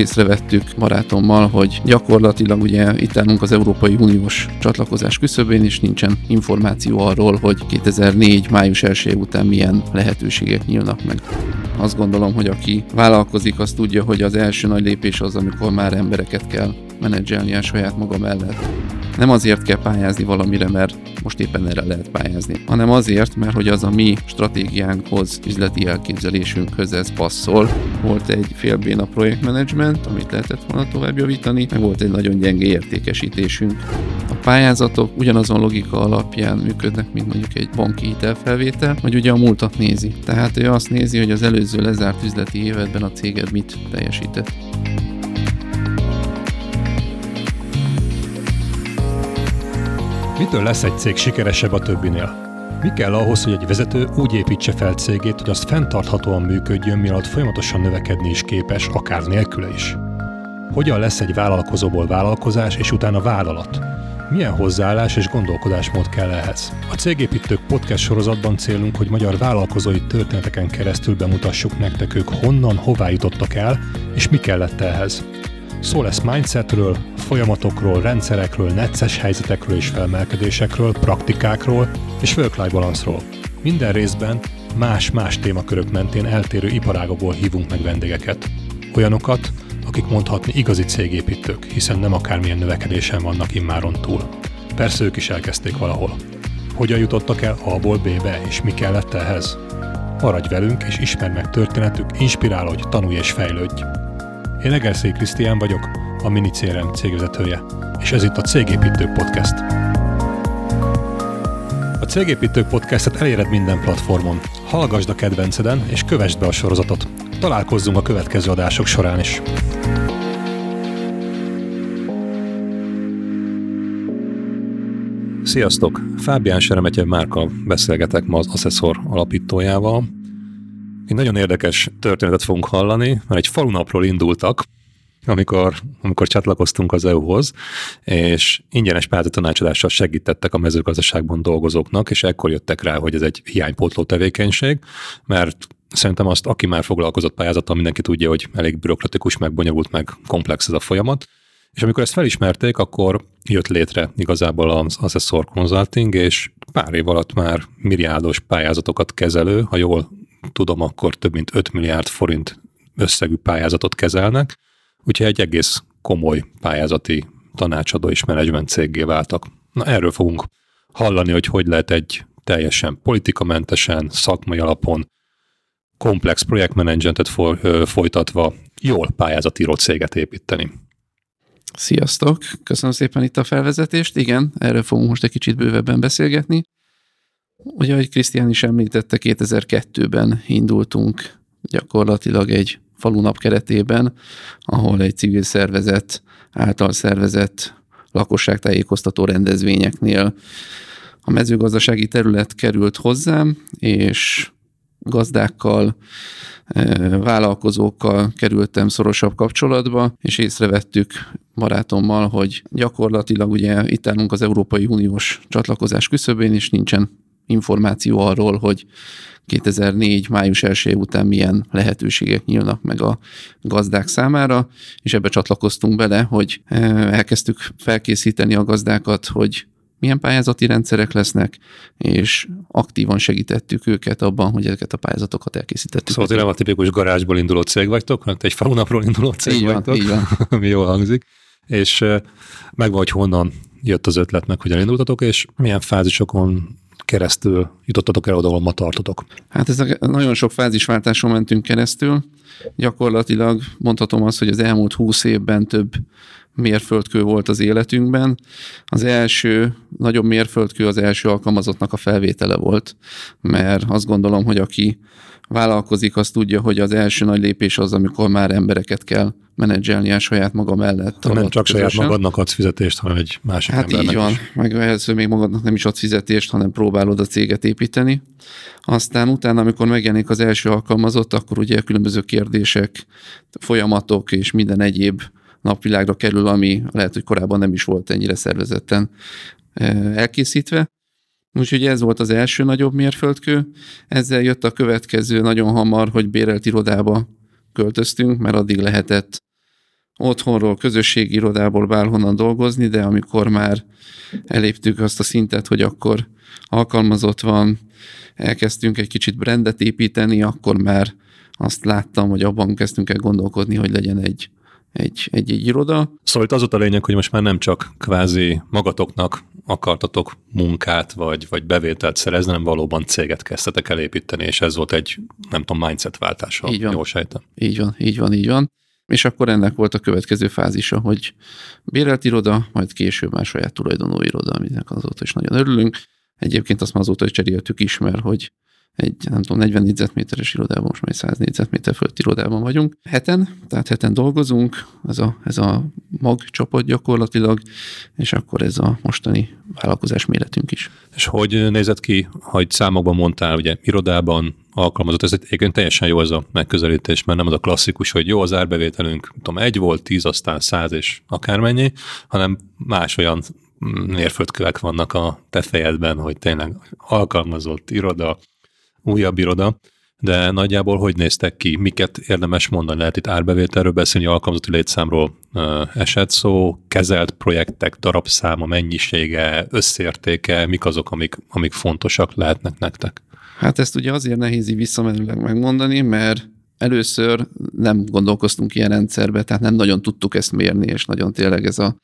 észrevettük barátommal, hogy gyakorlatilag ugye itt állunk az Európai Uniós csatlakozás küszöbén, és nincsen információ arról, hogy 2004. május 1 után milyen lehetőségek nyílnak meg. Azt gondolom, hogy aki vállalkozik, az tudja, hogy az első nagy lépés az, amikor már embereket kell menedzselni a saját maga mellett. Nem azért kell pályázni valamire, mert most éppen erre lehet pályázni, hanem azért, mert hogy az a mi stratégiánkhoz, üzleti elképzelésünkhöz ez passzol. Volt egy félbéna projektmenedzsment, amit lehetett volna tovább javítani, meg volt egy nagyon gyenge értékesítésünk. A pályázatok ugyanazon logika alapján működnek, mint mondjuk egy banki hitelfelvétel, vagy ugye a múltat nézi. Tehát ő azt nézi, hogy az előző lezárt üzleti évedben a céged mit teljesített. Mitől lesz egy cég sikeresebb a többinél? Mi kell ahhoz, hogy egy vezető úgy építse fel cégét, hogy az fenntarthatóan működjön, mielőtt folyamatosan növekedni is képes, akár nélküle is? Hogyan lesz egy vállalkozóból vállalkozás és utána vállalat? Milyen hozzáállás és gondolkodásmód kell ehhez? A Cégépítők podcast sorozatban célunk, hogy magyar vállalkozói történeteken keresztül bemutassuk nektek ők honnan, hová jutottak el, és mi kellett ehhez. Szó lesz mindsetről, folyamatokról, rendszerekről, necces helyzetekről és felmelkedésekről, praktikákról és work-life balanszról. Minden részben más-más témakörök mentén eltérő iparágokból hívunk meg vendégeket. Olyanokat, akik mondhatni igazi cégépítők, hiszen nem akármilyen növekedésen vannak immáron túl. Persze ők is elkezdték valahol. Hogyan jutottak el A-ból B-be, és mi kellett ehhez? Maradj velünk, és ismerd meg történetük, inspirálódj, tanulj és fejlődj! Én Egerszék Krisztián vagyok, a Minicérem cégvezetője, és ez itt a Cégépítők Podcast. A Cégépítők Podcastet eléred minden platformon. Hallgasd a kedvenceden, és kövessd be a sorozatot. Találkozzunk a következő adások során is. Sziasztok! Fábián Seremetyev Márka beszélgetek ma az Assessor alapítójával, egy nagyon érdekes történetet fogunk hallani, mert egy falunapról indultak, amikor, amikor csatlakoztunk az EU-hoz, és ingyenes pályázati tanácsadással segítettek a mezőgazdaságban dolgozóknak, és ekkor jöttek rá, hogy ez egy hiánypótló tevékenység, mert szerintem azt, aki már foglalkozott pályázattal, mindenki tudja, hogy elég bürokratikus, meg bonyolult, meg komplex ez a folyamat. És amikor ezt felismerték, akkor jött létre igazából az Assessor Consulting, és pár év alatt már milliárdos pályázatokat kezelő, ha jól tudom, akkor több mint 5 milliárd forint összegű pályázatot kezelnek, úgyhogy egy egész komoly pályázati tanácsadó és menedzsment céggé váltak. Na erről fogunk hallani, hogy hogy lehet egy teljesen politikamentesen, szakmai alapon, komplex projektmenedzsentet folytatva jól pályázatíró céget építeni. Sziasztok! Köszönöm szépen itt a felvezetést. Igen, erről fogunk most egy kicsit bővebben beszélgetni. Ugye, ahogy Krisztián is említette, 2002-ben indultunk gyakorlatilag egy falunap keretében, ahol egy civil szervezet által szervezett lakosságtájékoztató rendezvényeknél a mezőgazdasági terület került hozzám, és gazdákkal, eh, vállalkozókkal kerültem szorosabb kapcsolatba, és észrevettük barátommal, hogy gyakorlatilag ugye itt állunk az Európai Uniós csatlakozás küszöbén, és nincsen információ arról, hogy 2004. május 1 után milyen lehetőségek nyílnak meg a gazdák számára, és ebbe csatlakoztunk bele, hogy eh, elkezdtük felkészíteni a gazdákat, hogy milyen pályázati rendszerek lesznek, és aktívan segítettük őket abban, hogy ezeket a pályázatokat elkészítettük. Szóval tényleg a tipikus garázsból induló cég vagytok, hát egy falunapról induló cég így vagytok, van, így van. ami jól hangzik, és eh, megvan, hogy honnan jött az ötlet, meg hogyan indultatok, és milyen fázisokon keresztül jutottatok el oda, ahol ma tartotok? Hát ez nagyon sok fázisváltáson mentünk keresztül. Gyakorlatilag mondhatom azt, hogy az elmúlt húsz évben több mérföldkő volt az életünkben. Az első nagyobb mérföldkő az első alkalmazottnak a felvétele volt, mert azt gondolom, hogy aki vállalkozik, az tudja, hogy az első nagy lépés az, amikor már embereket kell menedzselni a saját maga mellett. Nem csak közösen. saját magadnak adsz fizetést, hanem egy másik hát embernek így van, is. meg ehhez még magadnak nem is adsz fizetést, hanem próbálod a céget építeni. Aztán utána, amikor megjelenik az első alkalmazott, akkor ugye különböző kérdések, folyamatok és minden egyéb napvilágra kerül, ami lehet, hogy korábban nem is volt ennyire szervezetten eh, elkészítve. Úgyhogy ez volt az első nagyobb mérföldkő. Ezzel jött a következő nagyon hamar, hogy bérelt irodába költöztünk, mert addig lehetett otthonról, közösségi irodából bárhonnan dolgozni, de amikor már eléptük azt a szintet, hogy akkor alkalmazott van, elkezdtünk egy kicsit brandet építeni, akkor már azt láttam, hogy abban kezdtünk el gondolkodni, hogy legyen egy, egy, egy, egy iroda. Szóval itt az a lényeg, hogy most már nem csak kvázi magatoknak akartatok munkát vagy, vagy bevételt szerezni, hanem valóban céget kezdtetek elépíteni, és ez volt egy, nem tudom, mindset váltása. Így van. Jól sejtem. Így van, így van, így van. És akkor ennek volt a következő fázisa, hogy bérelt iroda, majd később már saját tulajdonú iroda, aminek azóta is nagyon örülünk. Egyébként azt már azóta is cseréltük is, mert hogy egy, nem tudom, 40 négyzetméteres irodában, most már 100 négyzetméter fölött irodában vagyunk. Heten, tehát heten dolgozunk, ez a, ez a mag csapat gyakorlatilag, és akkor ez a mostani vállalkozás méretünk is. És hogy nézett ki, hogy számokban mondtál, ugye irodában alkalmazott, ez egyébként teljesen jó ez a megközelítés, mert nem az a klasszikus, hogy jó az árbevételünk, tudom, egy volt, tíz, aztán száz és akármennyi, hanem más olyan mérföldkövek vannak a te fejedben, hogy tényleg alkalmazott iroda, újabb iroda, de nagyjából hogy néztek ki, miket érdemes mondani? Lehet itt árbevételről beszélni, alkalmazotti létszámról esett szó, kezelt projektek darabszáma, mennyisége, összértéke, mik azok, amik, amik fontosak lehetnek nektek? Hát ezt ugye azért nehéz így visszamenőleg megmondani, mert először nem gondolkoztunk ilyen rendszerbe, tehát nem nagyon tudtuk ezt mérni, és nagyon tényleg ez a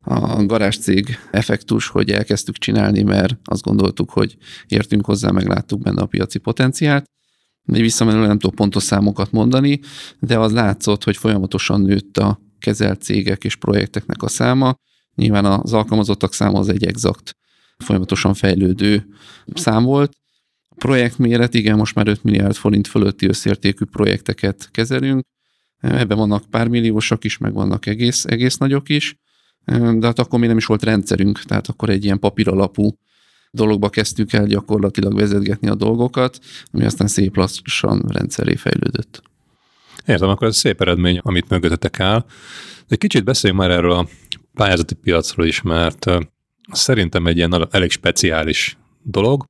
a garázscég effektus, hogy elkezdtük csinálni, mert azt gondoltuk, hogy értünk hozzá, megláttuk benne a piaci potenciált. Még visszamenőleg nem tudok pontos számokat mondani, de az látszott, hogy folyamatosan nőtt a kezelt cégek és projekteknek a száma. Nyilván az alkalmazottak száma az egy exakt, folyamatosan fejlődő szám volt. Projektméret, igen, most már 5 milliárd forint fölötti összértékű projekteket kezelünk. Ebben vannak pár milliósak is, meg vannak egész, egész nagyok is de hát akkor még nem is volt rendszerünk, tehát akkor egy ilyen papíralapú dologba kezdtük el gyakorlatilag vezetgetni a dolgokat, ami aztán szép lassan rendszeré fejlődött. Értem, akkor ez szép eredmény, amit mögöttetek áll. De kicsit beszéljünk már erről a pályázati piacról is, mert szerintem egy ilyen elég speciális dolog,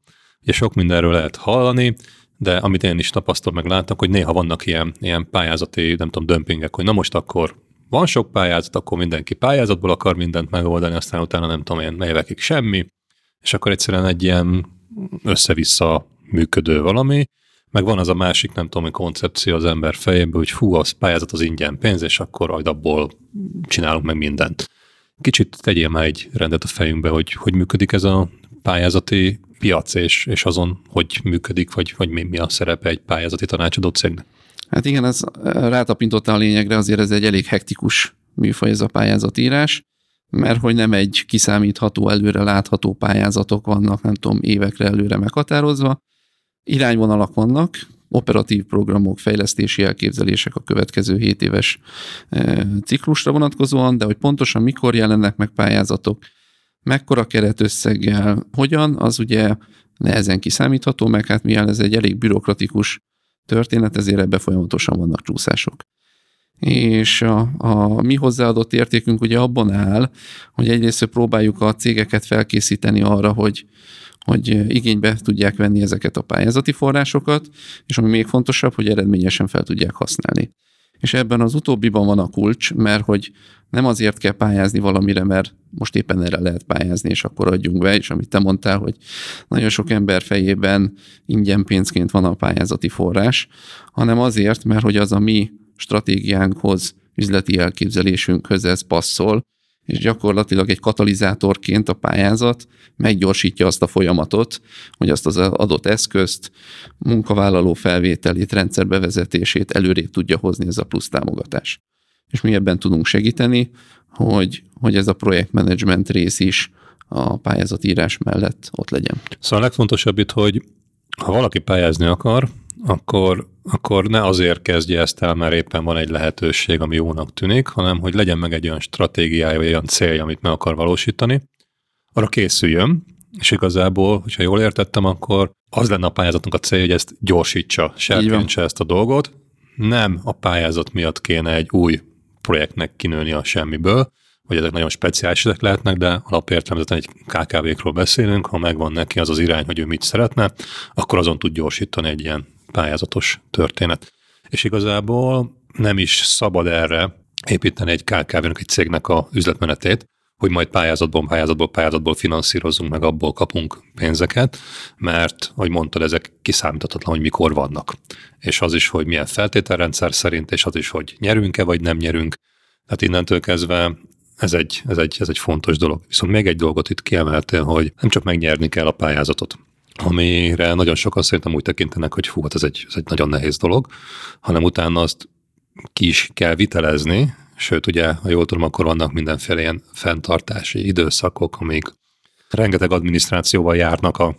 és sok mindenről lehet hallani, de amit én is tapasztalom, meg látok, hogy néha vannak ilyen, ilyen pályázati, nem tudom, dömpingek, hogy na most akkor van sok pályázat, akkor mindenki pályázatból akar mindent megoldani, aztán utána nem tudom én, évekig semmi, és akkor egyszerűen egy ilyen össze-vissza működő valami, meg van az a másik, nem tudom, koncepció az ember fejében, hogy fú, az pályázat az ingyen pénz, és akkor majd abból csinálunk meg mindent. Kicsit tegyél már egy rendet a fejünkbe, hogy hogy működik ez a pályázati piac, és, és azon, hogy működik, vagy, vagy mi, mi a szerepe egy pályázati tanácsadó cégnek. Hát igen, ez rátapintotta a lényegre, azért ez egy elég hektikus műfaj ez a pályázatírás, mert hogy nem egy kiszámítható, előre látható pályázatok vannak, nem tudom, évekre előre meghatározva. Irányvonalak vannak, operatív programok, fejlesztési elképzelések a következő 7 éves ciklusra vonatkozóan, de hogy pontosan mikor jelennek meg pályázatok, mekkora keretösszeggel, hogyan, az ugye nehezen kiszámítható, meg hát mivel ez egy elég bürokratikus történet, ezért ebbe folyamatosan vannak csúszások. És a, a mi hozzáadott értékünk ugye abban áll, hogy egyrészt próbáljuk a cégeket felkészíteni arra, hogy, hogy igénybe tudják venni ezeket a pályázati forrásokat, és ami még fontosabb, hogy eredményesen fel tudják használni. És ebben az utóbbiban van a kulcs, mert hogy nem azért kell pályázni valamire, mert most éppen erre lehet pályázni, és akkor adjunk be, és amit te mondtál, hogy nagyon sok ember fejében ingyen pénzként van a pályázati forrás, hanem azért, mert hogy az a mi stratégiánkhoz, üzleti elképzelésünkhöz ez passzol, és gyakorlatilag egy katalizátorként a pályázat meggyorsítja azt a folyamatot, hogy azt az adott eszközt, munkavállaló felvételét, rendszerbevezetését előrébb tudja hozni ez a plusz támogatás. És mi ebben tudunk segíteni, hogy, hogy ez a projektmenedzsment rész is a pályázatírás mellett ott legyen. Szóval a legfontosabb itt, hogy ha valaki pályázni akar, akkor, akkor ne azért kezdje ezt el, mert éppen van egy lehetőség, ami jónak tűnik, hanem hogy legyen meg egy olyan stratégiája, olyan célja, amit meg akar valósítani, arra készüljön, és igazából, hogyha jól értettem, akkor az lenne a pályázatnak a célja, hogy ezt gyorsítsa, serkentse ezt a dolgot. Nem a pályázat miatt kéne egy új projektnek kinőni a semmiből, hogy ezek nagyon speciálisak lehetnek, de alapértelmezetten egy KKV-król beszélünk, ha megvan neki az az irány, hogy ő mit szeretne, akkor azon tud gyorsítani egy ilyen pályázatos történet. És igazából nem is szabad erre építeni egy KKV-nak, egy cégnek a üzletmenetét, hogy majd pályázatból, pályázatból, pályázatból finanszírozunk, meg abból kapunk pénzeket, mert, ahogy mondtad, ezek kiszámíthatatlan, hogy mikor vannak. És az is, hogy milyen feltételrendszer szerint, és az is, hogy nyerünk-e, vagy nem nyerünk. Tehát innentől kezdve ez egy, ez, egy, ez egy fontos dolog. Viszont még egy dolgot itt kiemeltél, hogy nem csak megnyerni kell a pályázatot, amire nagyon sokan szerintem úgy tekintenek, hogy hú, hát ez egy, ez egy nagyon nehéz dolog, hanem utána azt ki is kell vitelezni, sőt, ugye, ha jól tudom, akkor vannak mindenféle ilyen fenntartási időszakok, amik rengeteg adminisztrációval járnak a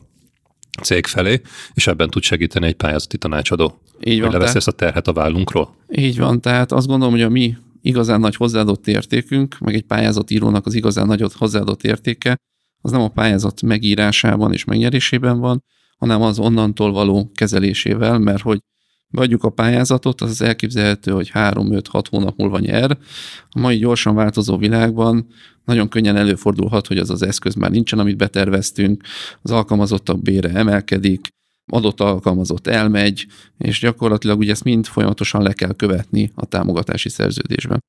cég felé, és ebben tud segíteni egy pályázati tanácsadó. Így van. Leveszi ezt a terhet a vállunkról. Így van, tehát azt gondolom, hogy a mi igazán nagy hozzáadott értékünk, meg egy pályázatírónak az igazán nagy hozzáadott értéke, az nem a pályázat megírásában és megnyerésében van, hanem az onnantól való kezelésével, mert hogy beadjuk a pályázatot, az elképzelhető, hogy 3-5-6 hónap múlva nyer. A mai gyorsan változó világban nagyon könnyen előfordulhat, hogy az az eszköz már nincsen, amit beterveztünk, az alkalmazottak bére emelkedik, adott alkalmazott elmegy, és gyakorlatilag ugye ezt mind folyamatosan le kell követni a támogatási szerződésben.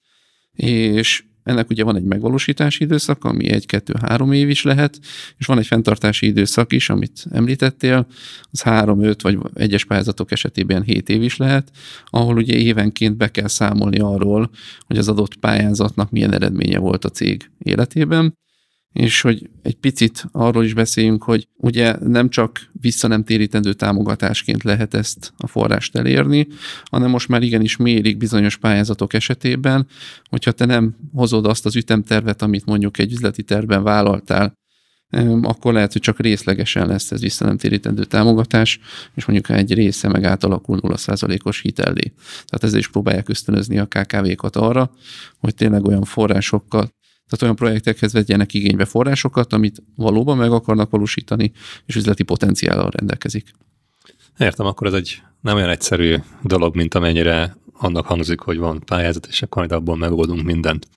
És ennek ugye van egy megvalósítási időszak, ami egy-kettő-három év is lehet, és van egy fenntartási időszak is, amit említettél, az három-öt vagy egyes pályázatok esetében hét év is lehet, ahol ugye évenként be kell számolni arról, hogy az adott pályázatnak milyen eredménye volt a cég életében, és hogy egy picit arról is beszéljünk, hogy ugye nem csak vissza nem térítendő támogatásként lehet ezt a forrást elérni, hanem most már igenis mérik bizonyos pályázatok esetében, hogyha te nem hozod azt az ütemtervet, amit mondjuk egy üzleti tervben vállaltál, akkor lehet, hogy csak részlegesen lesz ez vissza nem térítendő támogatás, és mondjuk egy része meg átalakul 0%-os hitellé. Tehát ezzel is próbálják ösztönözni a KKV-kat arra, hogy tényleg olyan forrásokkal tehát olyan projektekhez vegyenek igénybe forrásokat, amit valóban meg akarnak valósítani, és üzleti potenciállal rendelkezik. Értem, akkor ez egy nem olyan egyszerű dolog, mint amennyire annak hangzik, hogy van pályázat, és akkor majd abból megoldunk mindent.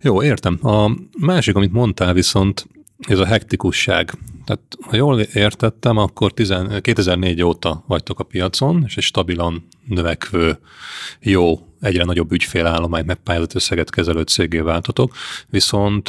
Jó, értem. A másik, amit mondtál viszont, ez a hektikusság. Tehát, ha jól értettem, akkor 2004 óta vagytok a piacon, és egy stabilan növekvő, jó egyre nagyobb ügyfélállomány, meg összeget kezelő cégé váltatok, viszont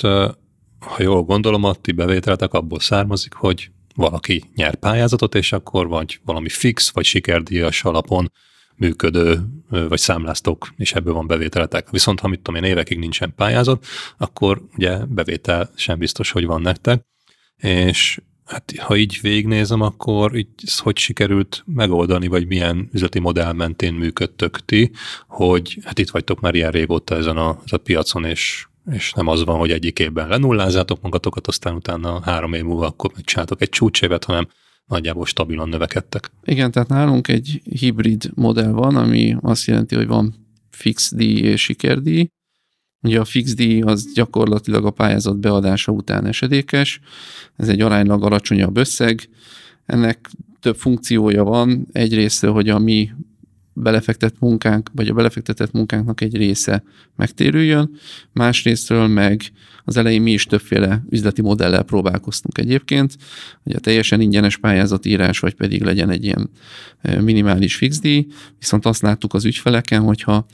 ha jól gondolom, a ti bevételetek abból származik, hogy valaki nyer pályázatot, és akkor vagy valami fix, vagy sikerdíjas alapon működő, vagy számláztok, és ebből van bevételetek. Viszont ha mit tudom én, évekig nincsen pályázat, akkor ugye bevétel sem biztos, hogy van nektek, és Hát ha így végnézem, akkor így hogy sikerült megoldani, vagy milyen üzleti modell mentén működtök ti, hogy hát itt vagytok már ilyen régóta ezen a, a piacon, és, és nem az van, hogy egyik évben lenullázátok magatokat, aztán utána három év múlva akkor megcsináltok egy csúcsévet, hanem nagyjából stabilan növekedtek. Igen, tehát nálunk egy hibrid modell van, ami azt jelenti, hogy van fix díj és sikerdíj, Ugye a fix díj az gyakorlatilag a pályázat beadása után esedékes, ez egy aránylag alacsonyabb összeg, ennek több funkciója van. Egyrészt, hogy a mi belefektett munkánk, vagy a belefektetett munkánknak egy része megtérüljön, másrésztről meg az elején mi is többféle üzleti modellel próbálkoztunk egyébként, hogy a teljesen ingyenes pályázatírás, vagy pedig legyen egy ilyen minimális fixdíj, viszont azt láttuk az ügyfeleken, hogyha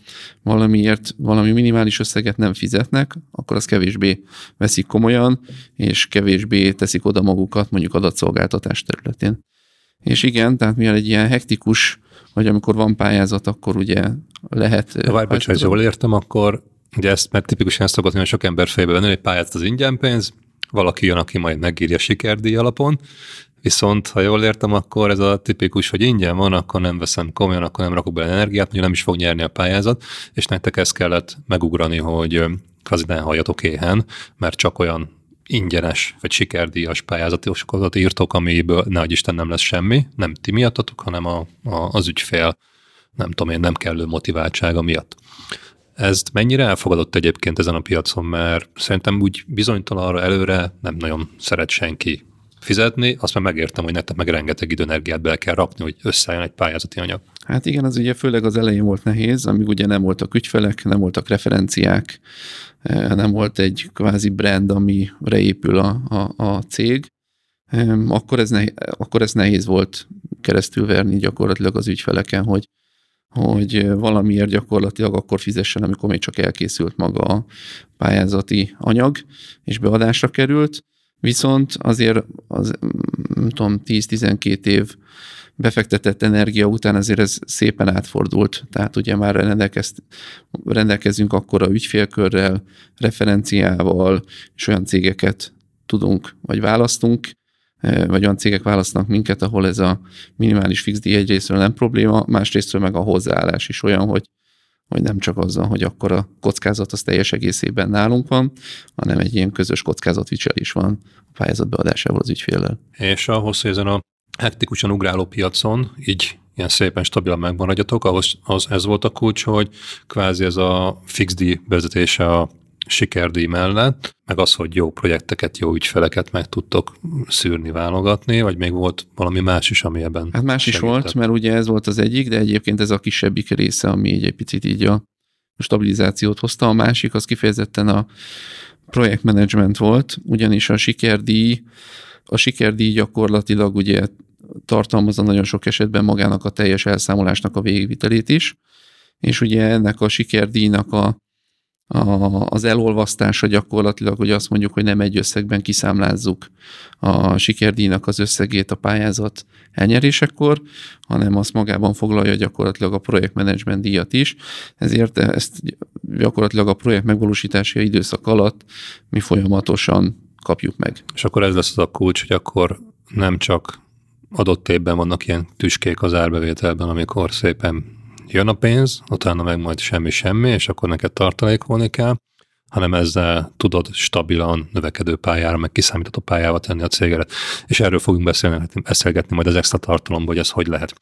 valamiért valami minimális összeget nem fizetnek, akkor az kevésbé veszik komolyan, és kevésbé teszik oda magukat mondjuk adatszolgáltatás területén. És igen, tehát mivel egy ilyen hektikus hogy amikor van pályázat, akkor ugye lehet... De várj, bocs, jól értem, akkor ugye ezt, mert tipikusan ezt szokott, hogy sok ember fejbe venni, hogy pályázat az ingyen pénz, valaki jön, aki majd megírja sikerdíj alapon, Viszont, ha jól értem, akkor ez a tipikus, hogy ingyen van, akkor nem veszem komolyan, akkor nem rakok bele energiát, mondjuk nem is fog nyerni a pályázat, és nektek ezt kellett megugrani, hogy kvázi ne halljatok éhen, mert csak olyan ingyenes vagy sikerdíjas pályázatosokat írtok, amiből ne Isten nem lesz semmi, nem ti miattatok, hanem a, a, az ügyfél, nem tudom én, nem kellő motiváltsága miatt. Ezt mennyire elfogadott egyébként ezen a piacon, mert szerintem úgy bizonytalanra előre nem nagyon szeret senki fizetni, azt már megértem, hogy nektek meg rengeteg időenergiát bele kell rakni, hogy összeálljon egy pályázati anyag. Hát igen, az ugye főleg az elején volt nehéz, amíg ugye nem voltak ügyfelek, nem voltak referenciák, eh, nem volt egy kvázi brand, amire épül a, a, a cég, akkor ez, nehéz, akkor ez nehéz volt keresztülverni gyakorlatilag az ügyfeleken, hogy hogy valamiért gyakorlatilag akkor fizessen, amikor még csak elkészült maga a pályázati anyag, és beadásra került, viszont azért az, nem tudom, 10-12 év befektetett energia után azért ez szépen átfordult. Tehát ugye már rendelkez, rendelkezünk akkor a ügyfélkörrel, referenciával, és olyan cégeket tudunk, vagy választunk, eh, vagy olyan cégek választanak minket, ahol ez a minimális fix díj egyrésztről nem probléma, másrésztről meg a hozzáállás is olyan, hogy hogy nem csak azzal, hogy akkor a kockázat az teljes egészében nálunk van, hanem egy ilyen közös kockázatvicselés van a pályázat beadásával az ügyféllel. És ahhoz, hogy ezen a hektikusan ugráló piacon, így ilyen szépen stabilan megmaradjatok, ahhoz az ez volt a kulcs, hogy kvázi ez a fix díj vezetése a sikerdíj mellett, meg az, hogy jó projekteket, jó ügyfeleket meg tudtok szűrni, válogatni, vagy még volt valami más is, ami ebben Hát más segített. is volt, mert ugye ez volt az egyik, de egyébként ez a kisebbik része, ami egy picit így a stabilizációt hozta. A másik az kifejezetten a projektmenedzsment volt, ugyanis a sikerdíj, a sikerdíj gyakorlatilag ugye tartalmazza nagyon sok esetben magának a teljes elszámolásnak a végvitelét is, és ugye ennek a sikerdíjnak a, a, az elolvasztása gyakorlatilag, hogy azt mondjuk, hogy nem egy összegben kiszámlázzuk a sikerdíjnak az összegét a pályázat elnyerésekor, hanem azt magában foglalja gyakorlatilag a projektmenedzsment díjat is, ezért ezt gyakorlatilag a projekt megvalósítási időszak alatt mi folyamatosan kapjuk meg. És akkor ez lesz az a kulcs, hogy akkor nem csak adott évben vannak ilyen tüskék az árbevételben, amikor szépen jön a pénz, utána meg majd semmi-semmi, és akkor neked tartalékolni kell, hanem ezzel tudod stabilan növekedő pályára, meg kiszámítható pályába tenni a cégedet. És erről fogunk beszélni, beszélgetni majd az extra tartalomból, hogy ez hogy lehet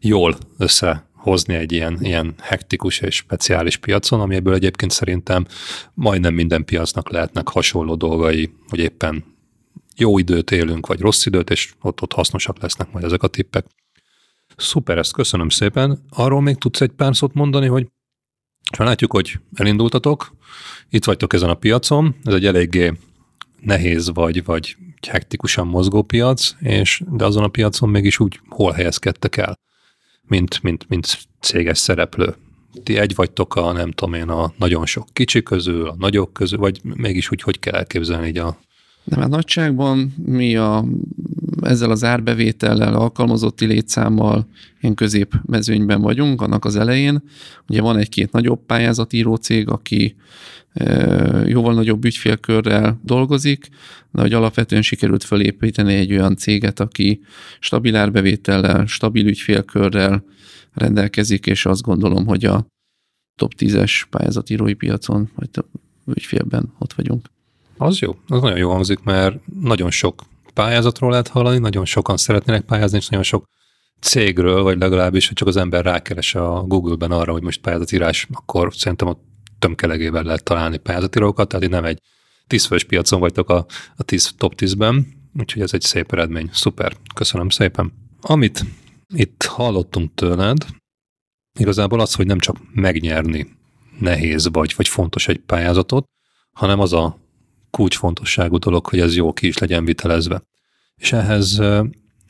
jól összehozni egy ilyen, ilyen hektikus és speciális piacon, amiből egyébként szerintem majdnem minden piacnak lehetnek hasonló dolgai, hogy éppen jó időt élünk, vagy rossz időt, és ott, ott hasznosak lesznek majd ezek a tippek. Szuper, ezt köszönöm szépen. Arról még tudsz egy pár szót mondani, hogy ha látjuk, hogy elindultatok, itt vagytok ezen a piacon, ez egy eléggé nehéz vagy, vagy hektikusan mozgó piac, és de azon a piacon mégis úgy hol helyezkedtek el, mint, mint, mint céges szereplő. Ti egy vagytok a, nem tudom én, a nagyon sok kicsi közül, a nagyok közül, vagy mégis úgy, hogy kell elképzelni így a nem, hát nagyságban mi a, ezzel az árbevétellel, alkalmazotti létszámmal ilyen középmezőnyben vagyunk, annak az elején. Ugye van egy-két nagyobb pályázatíró cég, aki e, jóval nagyobb ügyfélkörrel dolgozik, de hogy alapvetően sikerült felépíteni egy olyan céget, aki stabil árbevétellel, stabil ügyfélkörrel rendelkezik, és azt gondolom, hogy a top 10-es pályázatírói piacon, vagy ügyfélben ott vagyunk. Az jó, az nagyon jó hangzik, mert nagyon sok pályázatról lehet hallani, nagyon sokan szeretnének pályázni, és nagyon sok cégről, vagy legalábbis, hogy csak az ember rákeres a Google-ben arra, hogy most pályázatírás, akkor szerintem a tömkelegével lehet találni pályázatírókat, tehát nem egy tízfős piacon vagytok a, a tíz, top 10-ben, úgyhogy ez egy szép eredmény. Szuper, köszönöm szépen. Amit itt hallottunk tőled, igazából az, hogy nem csak megnyerni nehéz vagy, vagy fontos egy pályázatot, hanem az a kulcsfontosságú dolog, hogy ez jó ki is legyen vitelezve. És ehhez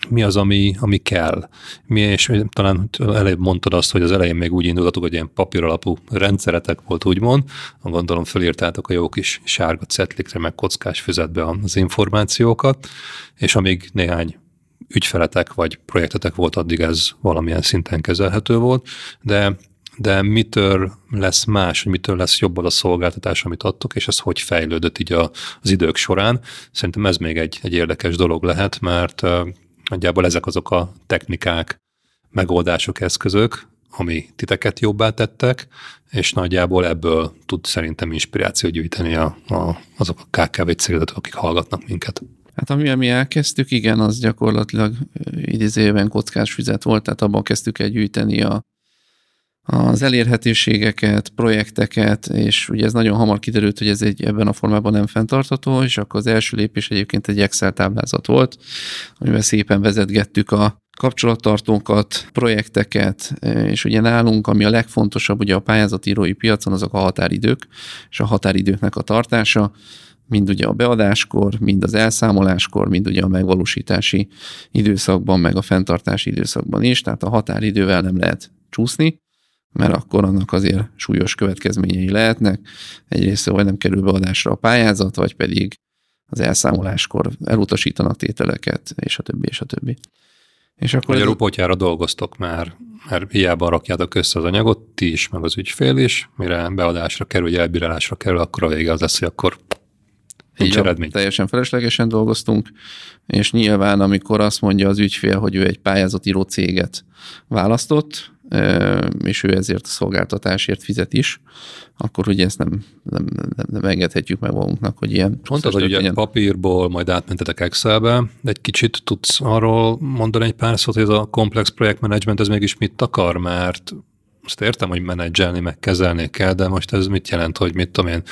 mi az, ami, ami kell? Mi, és talán előbb mondtad azt, hogy az elején még úgy indultatok, hogy ilyen papíralapú rendszeretek volt, úgymond. Gondolom fölírtátok a jó kis sárga cetlikre, meg kockás füzetbe az információkat, és amíg néhány ügyfeletek vagy projektetek volt, addig ez valamilyen szinten kezelhető volt, de de mitől lesz más, mitől lesz jobb a szolgáltatás, amit adtok, és ez hogy fejlődött így a, az idők során. Szerintem ez még egy, egy érdekes dolog lehet, mert nagyjából ezek azok a technikák, megoldások, eszközök, ami titeket jobbá tettek, és nagyjából ebből tud szerintem inspirációt gyűjteni a, a, azok a KKV cégek, akik hallgatnak minket. Hát ami mi elkezdtük, igen, az gyakorlatilag idézőjelben kockás füzet volt, tehát abban kezdtük el gyűjteni a, az elérhetőségeket, projekteket, és ugye ez nagyon hamar kiderült, hogy ez egy ebben a formában nem fenntartható, és akkor az első lépés egyébként egy Excel táblázat volt, amivel szépen vezetgettük a kapcsolattartókat, projekteket, és ugye nálunk, ami a legfontosabb, ugye a pályázatírói piacon, azok a határidők, és a határidőknek a tartása, mind ugye a beadáskor, mind az elszámoláskor, mind ugye a megvalósítási időszakban, meg a fenntartási időszakban is, tehát a határidővel nem lehet csúszni, mert akkor annak azért súlyos következményei lehetnek. Egyrészt vagy nem kerül beadásra a pályázat, vagy pedig az elszámoláskor elutasítanak tételeket, és a többi, és a többi. És akkor Magyarul potyára dolgoztok már, mert hiába rakjátok össze az anyagot, ti is, meg az ügyfél is, mire beadásra kerül, elbírálásra kerül, akkor a vége az lesz, hogy akkor nincs Így eredmény. Teljesen feleslegesen dolgoztunk, és nyilván, amikor azt mondja az ügyfél, hogy ő egy pályázatíró céget választott, és ő ezért a szolgáltatásért fizet is, akkor ugye ezt nem, nem, nem, nem engedhetjük meg magunknak, hogy ilyen... Mondtad, hogy ugye papírból majd átmentetek Excelbe, de egy kicsit tudsz arról mondani egy pár szót, hogy ez a komplex projektmenedzsment, ez mégis mit akar, mert azt értem, hogy menedzselni, meg kezelni kell, de most ez mit jelent, hogy mit tudom én,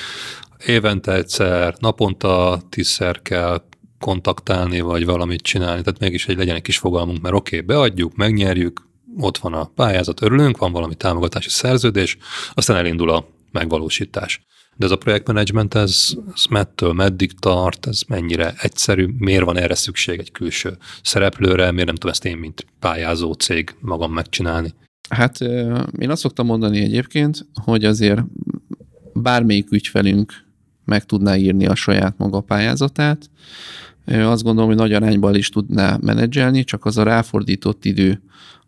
évente egyszer, naponta tízszer kell kontaktálni, vagy valamit csinálni, tehát mégis egy legyen egy kis fogalmunk, mert oké, okay, beadjuk, megnyerjük, ott van a pályázat, örülünk, van valami támogatási szerződés, aztán elindul a megvalósítás. De ez a projektmenedzsment, ez, ez mettől meddig tart, ez mennyire egyszerű, miért van erre szükség egy külső szereplőre, miért nem tudom ezt én, mint pályázó cég magam megcsinálni? Hát én azt szoktam mondani egyébként, hogy azért bármelyik ügyfelünk meg tudná írni a saját maga pályázatát, azt gondolom, hogy nagy arányban is tudná menedzselni, csak az a ráfordított idő,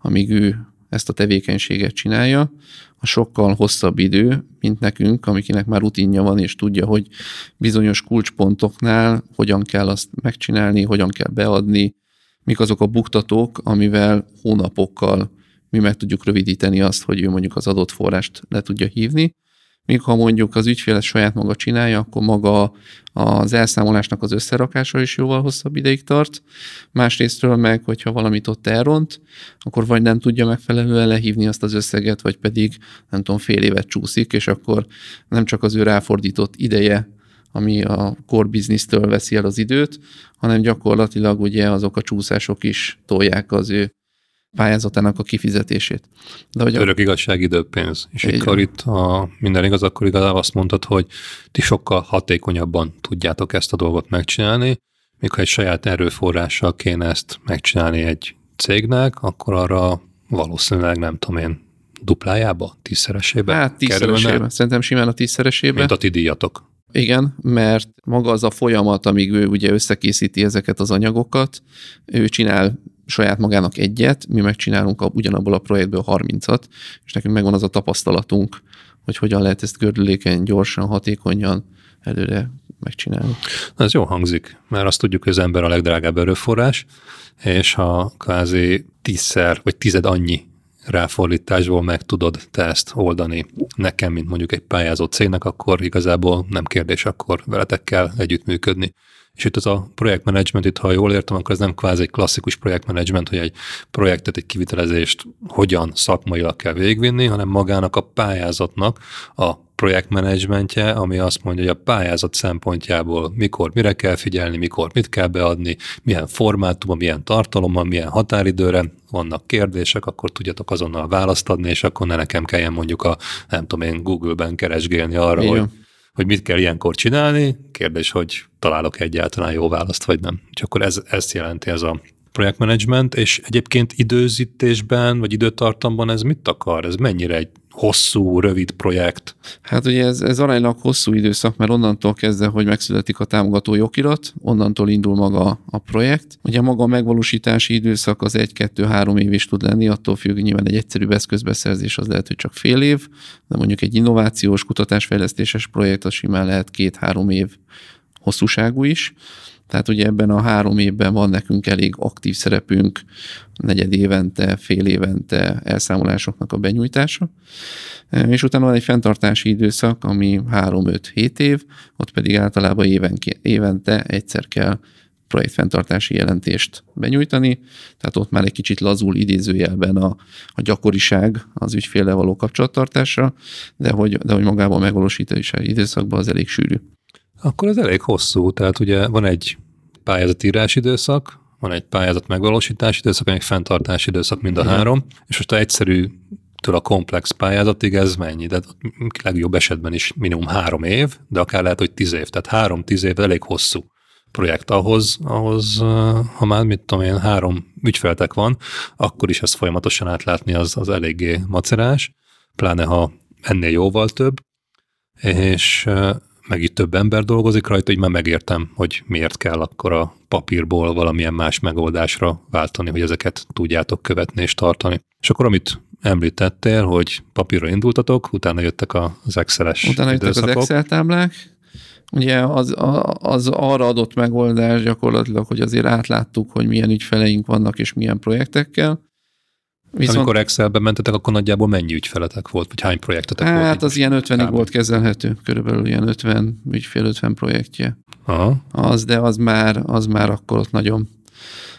amíg ő ezt a tevékenységet csinálja, a sokkal hosszabb idő, mint nekünk, amikinek már rutinja van, és tudja, hogy bizonyos kulcspontoknál hogyan kell azt megcsinálni, hogyan kell beadni, mik azok a buktatók, amivel hónapokkal mi meg tudjuk rövidíteni azt, hogy ő mondjuk az adott forrást le tudja hívni, Míg ha mondjuk az ügyfél saját maga csinálja, akkor maga az elszámolásnak az összerakása is jóval hosszabb ideig tart. Másrésztről meg, hogyha valamit ott elront, akkor vagy nem tudja megfelelően lehívni azt az összeget, vagy pedig nem tudom, fél évet csúszik, és akkor nem csak az ő ráfordított ideje, ami a core business-től veszi el az időt, hanem gyakorlatilag ugye azok a csúszások is tolják az ő pályázatának a kifizetését. De hogy Örök a... igazság, időpénz. És akkor itt, ha minden igaz, akkor igazából azt mondtad, hogy ti sokkal hatékonyabban tudjátok ezt a dolgot megcsinálni, míg ha egy saját erőforrással kéne ezt megcsinálni egy cégnek, akkor arra valószínűleg nem tudom én, duplájába, tízszeresébe Hát tízszeresébe, kerülne? szerintem simán a tízszeresébe. Mint a ti díjatok. Igen, mert maga az a folyamat, amíg ő ugye összekészíti ezeket az anyagokat, ő csinál saját magának egyet, mi megcsinálunk a, ugyanabból a projektből 30-at, és nekünk megvan az a tapasztalatunk, hogy hogyan lehet ezt gördülékeny, gyorsan, hatékonyan előre megcsinálni. Ez jó hangzik, mert azt tudjuk, hogy az ember a legdrágább erőforrás, és ha kvázi tízszer vagy tized annyi ráfordításból meg tudod te ezt oldani nekem, mint mondjuk egy pályázó cégnek, akkor igazából nem kérdés, akkor veletek kell együttműködni. És itt az a projektmenedzsment, itt ha jól értem, akkor ez nem kvázi egy klasszikus projektmenedzsment, hogy egy projektet, egy kivitelezést hogyan szakmailag kell végvinni, hanem magának a pályázatnak a projektmenedzsmentje, ami azt mondja, hogy a pályázat szempontjából mikor mire kell figyelni, mikor mit kell beadni, milyen formátumban, milyen tartalommal, milyen határidőre vannak kérdések, akkor tudjatok azonnal választ adni, és akkor ne nekem kelljen mondjuk a, nem tudom én, Google-ben keresgélni arra, Igen. hogy hogy mit kell ilyenkor csinálni. Kérdés, hogy találok egyáltalán jó választ, vagy nem. Csak akkor ez, ezt jelenti ez a projektmenedzsment, és egyébként időzítésben, vagy időtartamban ez mit akar? Ez mennyire egy hosszú, rövid projekt? Hát ugye ez, ez aránylag hosszú időszak, mert onnantól kezdve, hogy megszületik a támogató jogirat, onnantól indul maga a projekt. Ugye maga a megvalósítási időszak az egy-kettő-három év is tud lenni, attól függ, nyilván egy egyszerű eszközbeszerzés az lehet, hogy csak fél év, de mondjuk egy innovációs, kutatásfejlesztéses projekt az simán lehet két-három év hosszúságú is. Tehát ugye ebben a három évben van nekünk elég aktív szerepünk, negyed évente, fél évente elszámolásoknak a benyújtása. És utána van egy fenntartási időszak, ami 3-5-7 év, ott pedig általában évenként, évente egyszer kell projektfenntartási jelentést benyújtani, tehát ott már egy kicsit lazul idézőjelben a, a gyakoriság az ügyféle való kapcsolattartásra, de hogy, de hogy magában megvalósítási időszakban az elég sűrű. Akkor ez elég hosszú, tehát ugye van egy pályázatírás időszak, van egy pályázat megvalósítási időszak, egy fenntartási időszak, mind a Igen. három, és most a egyszerű től a komplex pályázatig ez mennyi? De legjobb esetben is minimum három év, de akár lehet, hogy tíz év. Tehát három-tíz év elég hosszú projekt ahhoz, ahhoz, ha már mit tudom én, három ügyfeltek van, akkor is ezt folyamatosan átlátni az, az eléggé macerás. pláne ha ennél jóval több, és meg itt több ember dolgozik rajta, így már megértem, hogy miért kell akkor a papírból valamilyen más megoldásra váltani, hogy ezeket tudjátok követni és tartani. És akkor amit említettél, hogy papírra indultatok, utána jöttek az Excel-es Utána jöttek időszakok. az Excel táblák, Ugye az, az arra adott megoldás gyakorlatilag, hogy azért átláttuk, hogy milyen ügyfeleink vannak és milyen projektekkel, Viszont, Amikor Excelbe mentetek, akkor nagyjából mennyi ügyfeletek volt, vagy hány projektetek hát volt? Hát az ilyen 50-ig volt kezelhető, körülbelül ilyen 50 ügyfél, 50 projektje. Aha. Az, de az már, az már akkor ott nagyon,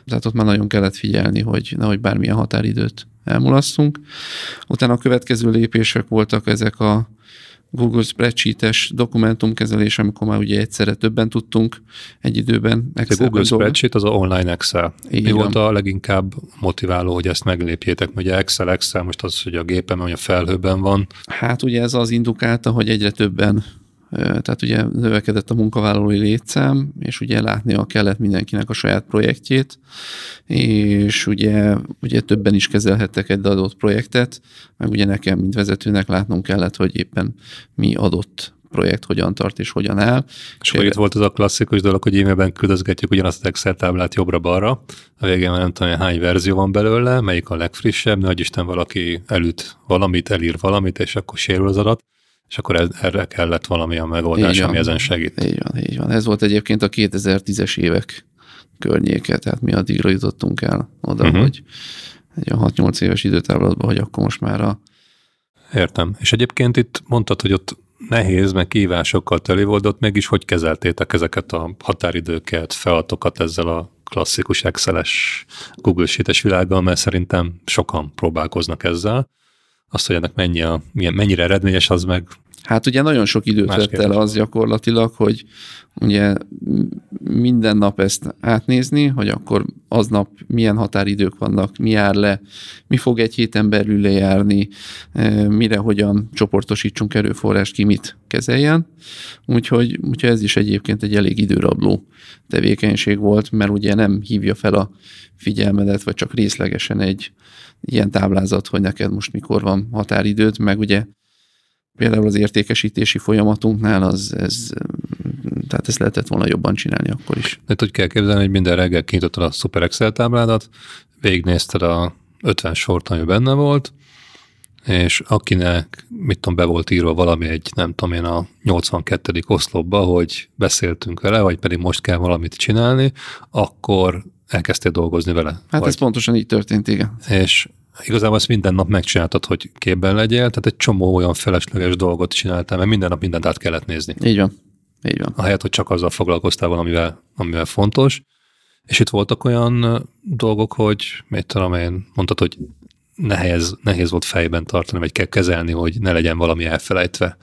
tehát ott már nagyon kellett figyelni, hogy nehogy bármilyen határidőt elmulasszunk. Utána a következő lépések voltak ezek a Google Spreadsheet-es dokumentumkezelés, amikor már ugye egyszerre többen tudtunk egy időben. A Google Spreadsheet az a online Excel. Így Mi volt a leginkább motiváló, hogy ezt meglépjétek? Ugye Excel, Excel, most az, hogy a gépem, vagy a felhőben van. Hát ugye ez az indukálta, hogy egyre többen tehát ugye növekedett a munkavállalói létszám, és ugye látnia kellett mindenkinek a saját projektjét, és ugye, ugye többen is kezelhettek egy adott projektet, meg ugye nekem, mint vezetőnek látnom kellett, hogy éppen mi adott projekt hogyan tart és hogyan áll. És akkor itt volt az a klasszikus dolog, hogy e-mailben küldözgetjük ugyanazt az Excel táblát jobbra-balra, a végén már nem tudom, hány verzió van belőle, melyik a legfrissebb, nagy Isten valaki elüt valamit, elír valamit, és akkor sérül az adat és akkor ez, erre kellett valamilyen megoldás, ami ezen segít. Így van, így van. Ez volt egyébként a 2010-es évek környéke, tehát mi addigra jutottunk el oda, uh-huh. hogy egy 6-8 éves időtávlatban, hogy akkor most már a... Értem. És egyébként itt mondtad, hogy ott nehéz, meg kívásokkal teli volt, ott mégis hogy kezeltétek ezeket a határidőket, feladatokat ezzel a klasszikus Excel-es Google Sheet-es világgal, mert szerintem sokan próbálkoznak ezzel. Azt, hogy ennek mennyi a, milyen, mennyire eredményes, az meg Hát ugye nagyon sok időt vett el az gyakorlatilag, hogy ugye minden nap ezt átnézni, hogy akkor aznap milyen határidők vannak, mi jár le, mi fog egy héten belül lejárni, e, mire hogyan csoportosítsunk erőforrást, ki mit kezeljen. Úgyhogy, úgyhogy ez is egyébként egy elég időrabló tevékenység volt, mert ugye nem hívja fel a figyelmedet, vagy csak részlegesen egy ilyen táblázat, hogy neked most mikor van határidőd, meg ugye például az értékesítési folyamatunknál az, ez, tehát ezt lehetett volna jobban csinálni akkor is. De hogy kell képzelni, hogy minden reggel kinyitottad a Super Excel tábládat, végignézted a 50 sort, ami benne volt, és akinek, mit tudom, be volt írva valami egy, nem tudom én, a 82. oszlopba, hogy beszéltünk vele, vagy pedig most kell valamit csinálni, akkor elkezdtél dolgozni vele. Hát vagy. ez pontosan így történt, igen. És igazából ezt minden nap megcsináltad, hogy képben legyél, tehát egy csomó olyan felesleges dolgot csináltál, mert minden nap mindent át kellett nézni. Így van. Így van. Ahelyett, hogy csak azzal foglalkoztál valamivel, amivel fontos. És itt voltak olyan dolgok, hogy mit tudom én, mondtad, hogy nehéz, nehéz volt fejben tartani, vagy kell kezelni, hogy ne legyen valami elfelejtve.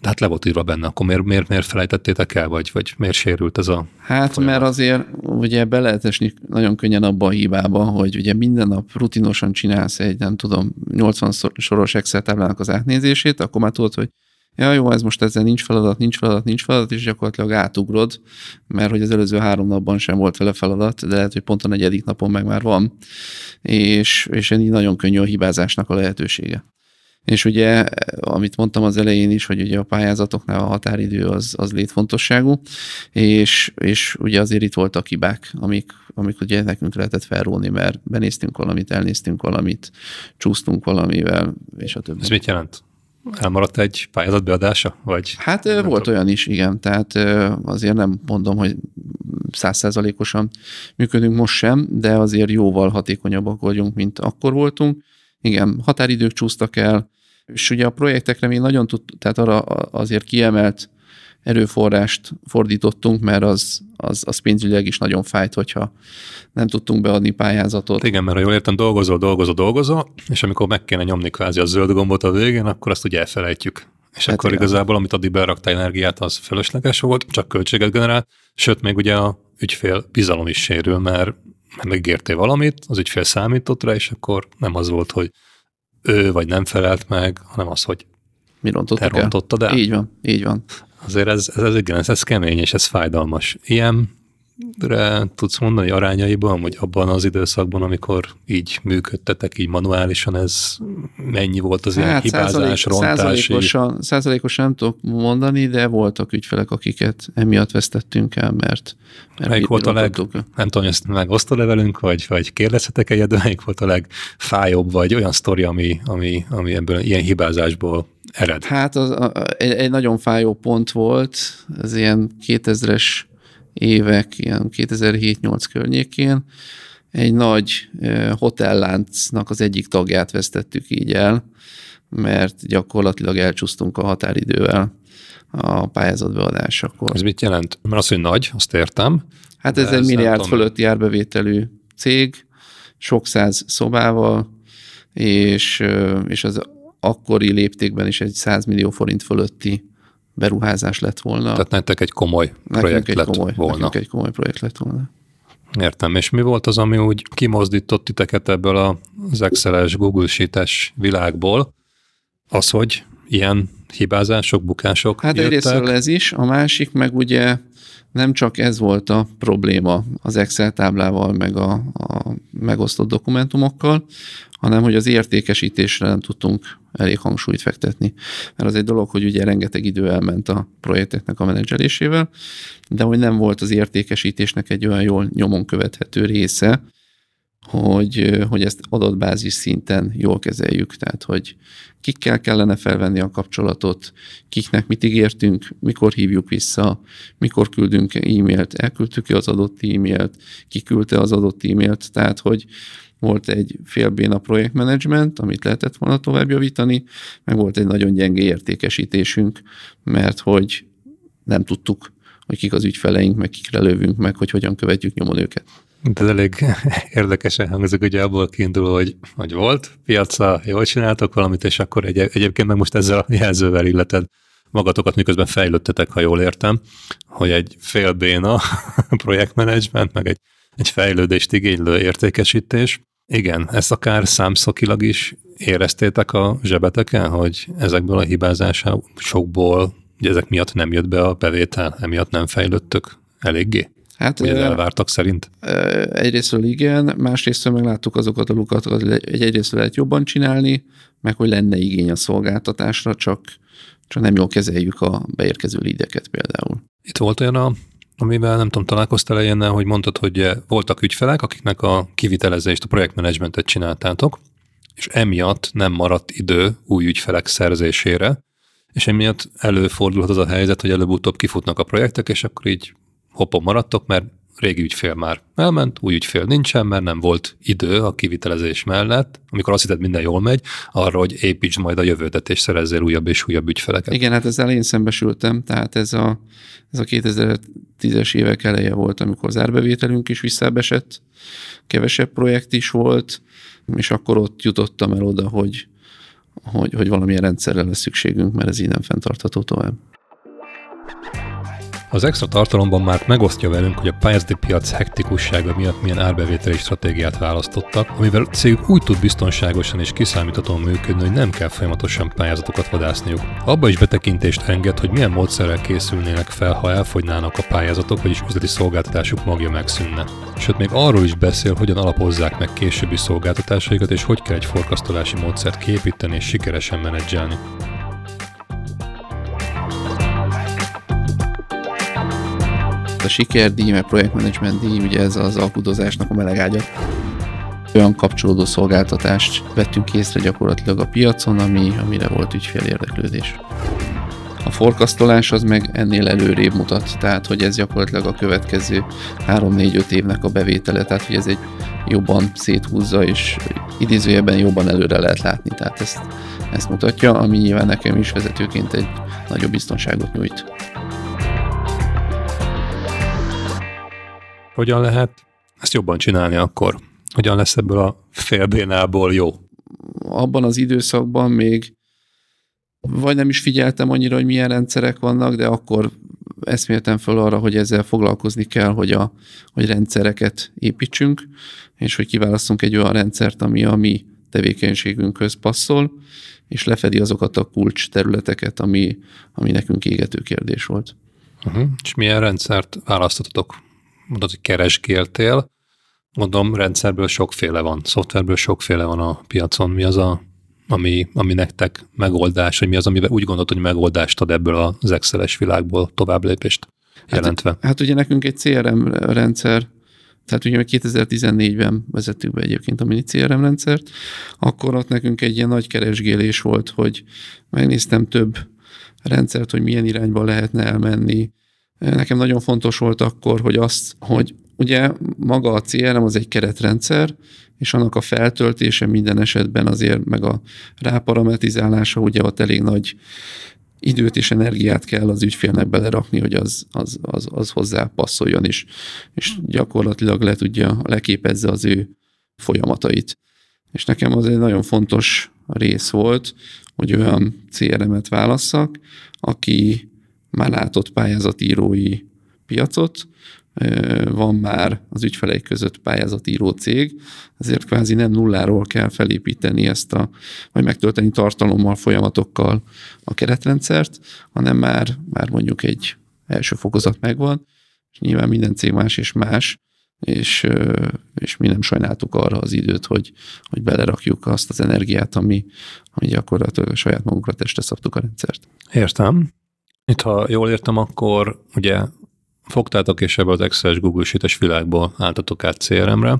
De hát le volt írva benne, akkor miért, miért, miért felejtettétek el, vagy, vagy miért sérült ez a Hát folyamat? mert azért ugye be lehet esni nagyon könnyen abba a hibába, hogy ugye minden nap rutinosan csinálsz egy, nem tudom, 80 soros Excel táblának az átnézését, akkor már tudod, hogy ja jó, ez most ezzel nincs feladat, nincs feladat, nincs feladat, és gyakorlatilag átugrod, mert hogy az előző három napban sem volt vele feladat, de lehet, hogy pont a negyedik napon meg már van, és, és így nagyon könnyű a hibázásnak a lehetősége. És ugye, amit mondtam az elején is, hogy ugye a pályázatoknál a határidő az, az létfontosságú, és, és ugye azért itt voltak hibák, amik, amik ugye nekünk lehetett felróni, mert benéztünk valamit, elnéztünk valamit, csúsztunk valamivel, és a többi. Ez mit jelent? Elmaradt egy pályázat beadása? Vagy hát volt tudom. olyan is, igen. Tehát azért nem mondom, hogy százszerzalékosan működünk most sem, de azért jóval hatékonyabbak vagyunk, mint akkor voltunk. Igen, határidők csúsztak el, és ugye a projektekre még nagyon tud, tehát arra azért kiemelt erőforrást fordítottunk, mert az, az, az pénzügyileg is nagyon fájt, hogyha nem tudtunk beadni pályázatot. Igen, mert ha jól értem, dolgozol, dolgozol, dolgozol, és amikor meg kéne nyomni kvázi a zöld gombot a végén, akkor azt ugye elfelejtjük. És hát akkor igen. igazából, amit addig beraktál energiát, az fölösleges volt, csak költséget generál, sőt, még ugye a ügyfél bizalom is sérül, mert megígértél valamit, az ügyfél számított rá, és akkor nem az volt, hogy ő vagy nem felelt meg, hanem az, hogy Mi te rontottad el. Így van, így van. Azért ez, ez, ez igen, ez, ez kemény, és ez fájdalmas. Ilyen tudsz mondani arányaiban, hogy abban az időszakban, amikor így működtetek, így manuálisan, ez mennyi volt az hát, ilyen hibázás, százalék, rontási? Százalékosan, százalékosan nem tudok mondani, de voltak ügyfelek, akiket emiatt vesztettünk el, mert, mert melyik volt a leg, nem tudom, ezt megosztod-e velünk, vagy, vagy kérdezhetek egyet, de melyik volt a legfájóbb, vagy olyan sztori, ami, ami, ami ebből ilyen hibázásból ered? Hát az, a, egy, egy nagyon fájó pont volt, ez ilyen 2000-es évek, ilyen 2007-8 környékén, egy nagy hotelláncnak az egyik tagját vesztettük így el, mert gyakorlatilag elcsúsztunk a határidővel a pályázat beadásakor. Ez mit jelent? Mert az, hogy nagy, azt értem. Hát ez egy milliárd fölötti árbevételű cég, sok száz szobával, és, és az akkori léptékben is egy 100 millió forint fölötti beruházás lett volna. Tehát nektek egy komoly projekt egy lett komoly, volna. Nekünk egy komoly projekt lett volna. Értem. És mi volt az, ami úgy kimozdított titeket ebből az Excel-es, Google Sheet-es világból? Az, hogy ilyen hibázások, bukások Hát egyrészt ez is, a másik meg ugye nem csak ez volt a probléma az Excel táblával, meg a, a megosztott dokumentumokkal, hanem hogy az értékesítésre nem tudtunk elég hangsúlyt fektetni. Mert az egy dolog, hogy ugye rengeteg idő elment a projekteknek a menedzselésével, de hogy nem volt az értékesítésnek egy olyan jól nyomon követhető része, hogy, hogy ezt adatbázis szinten jól kezeljük, tehát hogy kikkel kellene felvenni a kapcsolatot, kiknek mit ígértünk, mikor hívjuk vissza, mikor küldünk e-mailt, elküldtük ki az adott e-mailt, ki küldte az adott e-mailt, tehát hogy volt egy félbéna projektmenedzsment, amit lehetett volna tovább javítani, meg volt egy nagyon gyenge értékesítésünk, mert hogy nem tudtuk, hogy kik az ügyfeleink, meg kikre lövünk meg, hogy hogyan követjük nyomon őket. De ez elég érdekesen hangzik, ugye abból kiindul, hogy, hogy volt, piacra jól csináltok valamit, és akkor egy, egyébként meg most ezzel a jelzővel illeted magatokat, miközben fejlődtetek, ha jól értem, hogy egy félbéna projektmenedzsment, meg egy, egy fejlődést igénylő értékesítés. Igen, ezt akár számszakilag is éreztétek a zsebeteken, hogy ezekből a hibázásokból, hogy ezek miatt nem jött be a bevétel, emiatt nem fejlődtök eléggé? Hát, Ugye elvártak szerint? Egyrésztről igen, másrésztről meg láttuk azokat a lukat, hogy egyrésztről lehet jobban csinálni, meg hogy lenne igény a szolgáltatásra, csak, csak nem jól kezeljük a beérkező lideket például. Itt volt olyan a amivel nem tudom, találkoztál ilyennel, hogy mondtad, hogy voltak ügyfelek, akiknek a kivitelezést, a projektmenedzsmentet csináltátok, és emiatt nem maradt idő új ügyfelek szerzésére, és emiatt előfordulhat az a helyzet, hogy előbb-utóbb kifutnak a projektek, és akkor így hoppon maradtok, mert régi ügyfél már elment, új ügyfél nincsen, mert nem volt idő a kivitelezés mellett, amikor azt hitted minden jól megy, arra, hogy építs majd a jövődet, és szerezzél újabb és újabb ügyfeleket. Igen, hát ezzel én szembesültem, tehát ez a, ez a 2010-es évek eleje volt, amikor az árbevételünk is visszabesett, kevesebb projekt is volt, és akkor ott jutottam el oda, hogy, hogy, hogy valamilyen rendszerre lesz szükségünk, mert ez így nem fenntartható tovább. Az extra tartalomban már megosztja velünk, hogy a pályázati piac hektikussága miatt milyen árbevételi stratégiát választottak, amivel a cégük úgy tud biztonságosan és kiszámíthatóan működni, hogy nem kell folyamatosan pályázatokat vadászniuk. Abba is betekintést enged, hogy milyen módszerrel készülnének fel, ha elfogynának a pályázatok, vagyis üzleti szolgáltatásuk magja megszűnne. Sőt, még arról is beszél, hogyan alapozzák meg későbbi szolgáltatásaikat, és hogy kell egy forkasztolási módszert képíteni és sikeresen menedzselni. A sikerdíj, meg projektmenedzsment díj, ugye ez az alkudozásnak a melegágya. Olyan kapcsolódó szolgáltatást vettünk észre gyakorlatilag a piacon, ami, amire volt ügyfél érdeklődés. A forkasztolás az meg ennél előrébb mutat, tehát hogy ez gyakorlatilag a következő 3-4-5 évnek a bevétele, tehát hogy ez egy jobban széthúzza, és idézőjeben jobban előre lehet látni, tehát ezt, ezt mutatja, ami nyilván nekem is vezetőként egy nagyobb biztonságot nyújt. Hogyan lehet ezt jobban csinálni akkor? Hogyan lesz ebből a félbénából jó? Abban az időszakban még vagy nem is figyeltem annyira, hogy milyen rendszerek vannak, de akkor eszméltem föl arra, hogy ezzel foglalkozni kell, hogy, a, hogy rendszereket építsünk, és hogy kiválasztunk egy olyan rendszert, ami a mi tevékenységünkhöz passzol, és lefedi azokat a kulcs területeket, ami, ami nekünk égető kérdés volt. Uh-huh. És milyen rendszert választottatok? Mondod, hogy keresgéltél, mondom, rendszerből sokféle van, szoftverből sokféle van a piacon. Mi az, a, ami, ami nektek megoldás, vagy mi az, amivel úgy gondolod, hogy megoldást ad ebből az Excel-es világból tovább lépést jelentve? Hát, hát ugye nekünk egy CRM rendszer, tehát ugye 2014-ben vezettük be egyébként a mini CRM rendszert, akkor ott nekünk egy ilyen nagy keresgélés volt, hogy megnéztem több rendszert, hogy milyen irányba lehetne elmenni. Nekem nagyon fontos volt akkor, hogy azt, hogy ugye maga a CRM az egy keretrendszer, és annak a feltöltése minden esetben azért, meg a ráparametrizálása, ugye ott elég nagy időt és energiát kell az ügyfélnek belerakni, hogy az, az, az, az hozzá passzoljon is, és gyakorlatilag le tudja, leképezze az ő folyamatait. És nekem az egy nagyon fontos rész volt, hogy olyan CRM-et válasszak, aki már látott pályázatírói piacot, van már az ügyfeleik között pályázatíró cég, ezért kvázi nem nulláról kell felépíteni ezt a, vagy megtölteni tartalommal, folyamatokkal a keretrendszert, hanem már, már mondjuk egy első fokozat megvan, és nyilván minden cég más és más, és, és mi nem sajnáltuk arra az időt, hogy, hogy belerakjuk azt az energiát, ami, ami gyakorlatilag saját magunkra testre szabtuk a rendszert. Értem. Itt, ha jól értem, akkor ugye fogtátok, és ebből az Excel-es Google Sheet-es világból álltatok át CRM-re,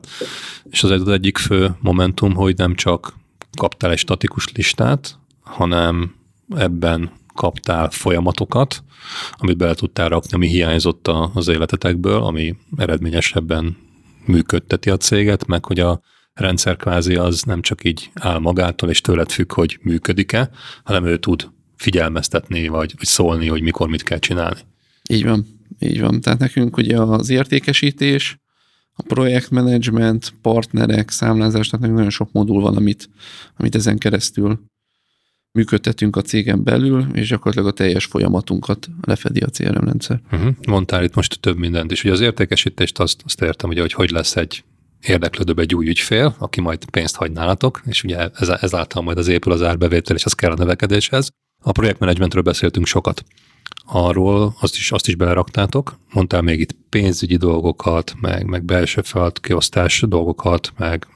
és az egyik fő momentum, hogy nem csak kaptál egy statikus listát, hanem ebben kaptál folyamatokat, amit bele tudtál rakni, ami hiányzott az életetekből, ami eredményesebben működteti a céget, meg hogy a rendszer kvázi az nem csak így áll magától, és tőled függ, hogy működik-e, hanem ő tud figyelmeztetni, vagy, vagy szólni, hogy mikor mit kell csinálni. Így van. Így van. Tehát nekünk ugye az értékesítés, a projektmenedzsment, partnerek, számlázás, tehát nagyon sok modul van, amit, amit ezen keresztül működtetünk a cégen belül, és gyakorlatilag a teljes folyamatunkat lefedi a CRM rendszer. Uh-huh. Mondtál itt most több mindent is. Ugye az értékesítést azt, azt értem, ugye, hogy hogy lesz egy érdeklődőbb egy új ügyfél, aki majd pénzt hagy nálatok, és ugye ez, ezáltal majd az épül az árbevétel, és az kell a növekedéshez. A projektmenedzsmentről beszéltünk sokat arról azt is, azt is beleraktátok. Mondtál még itt pénzügyi dolgokat, meg, meg belső feladatkiosztás dolgokat, meg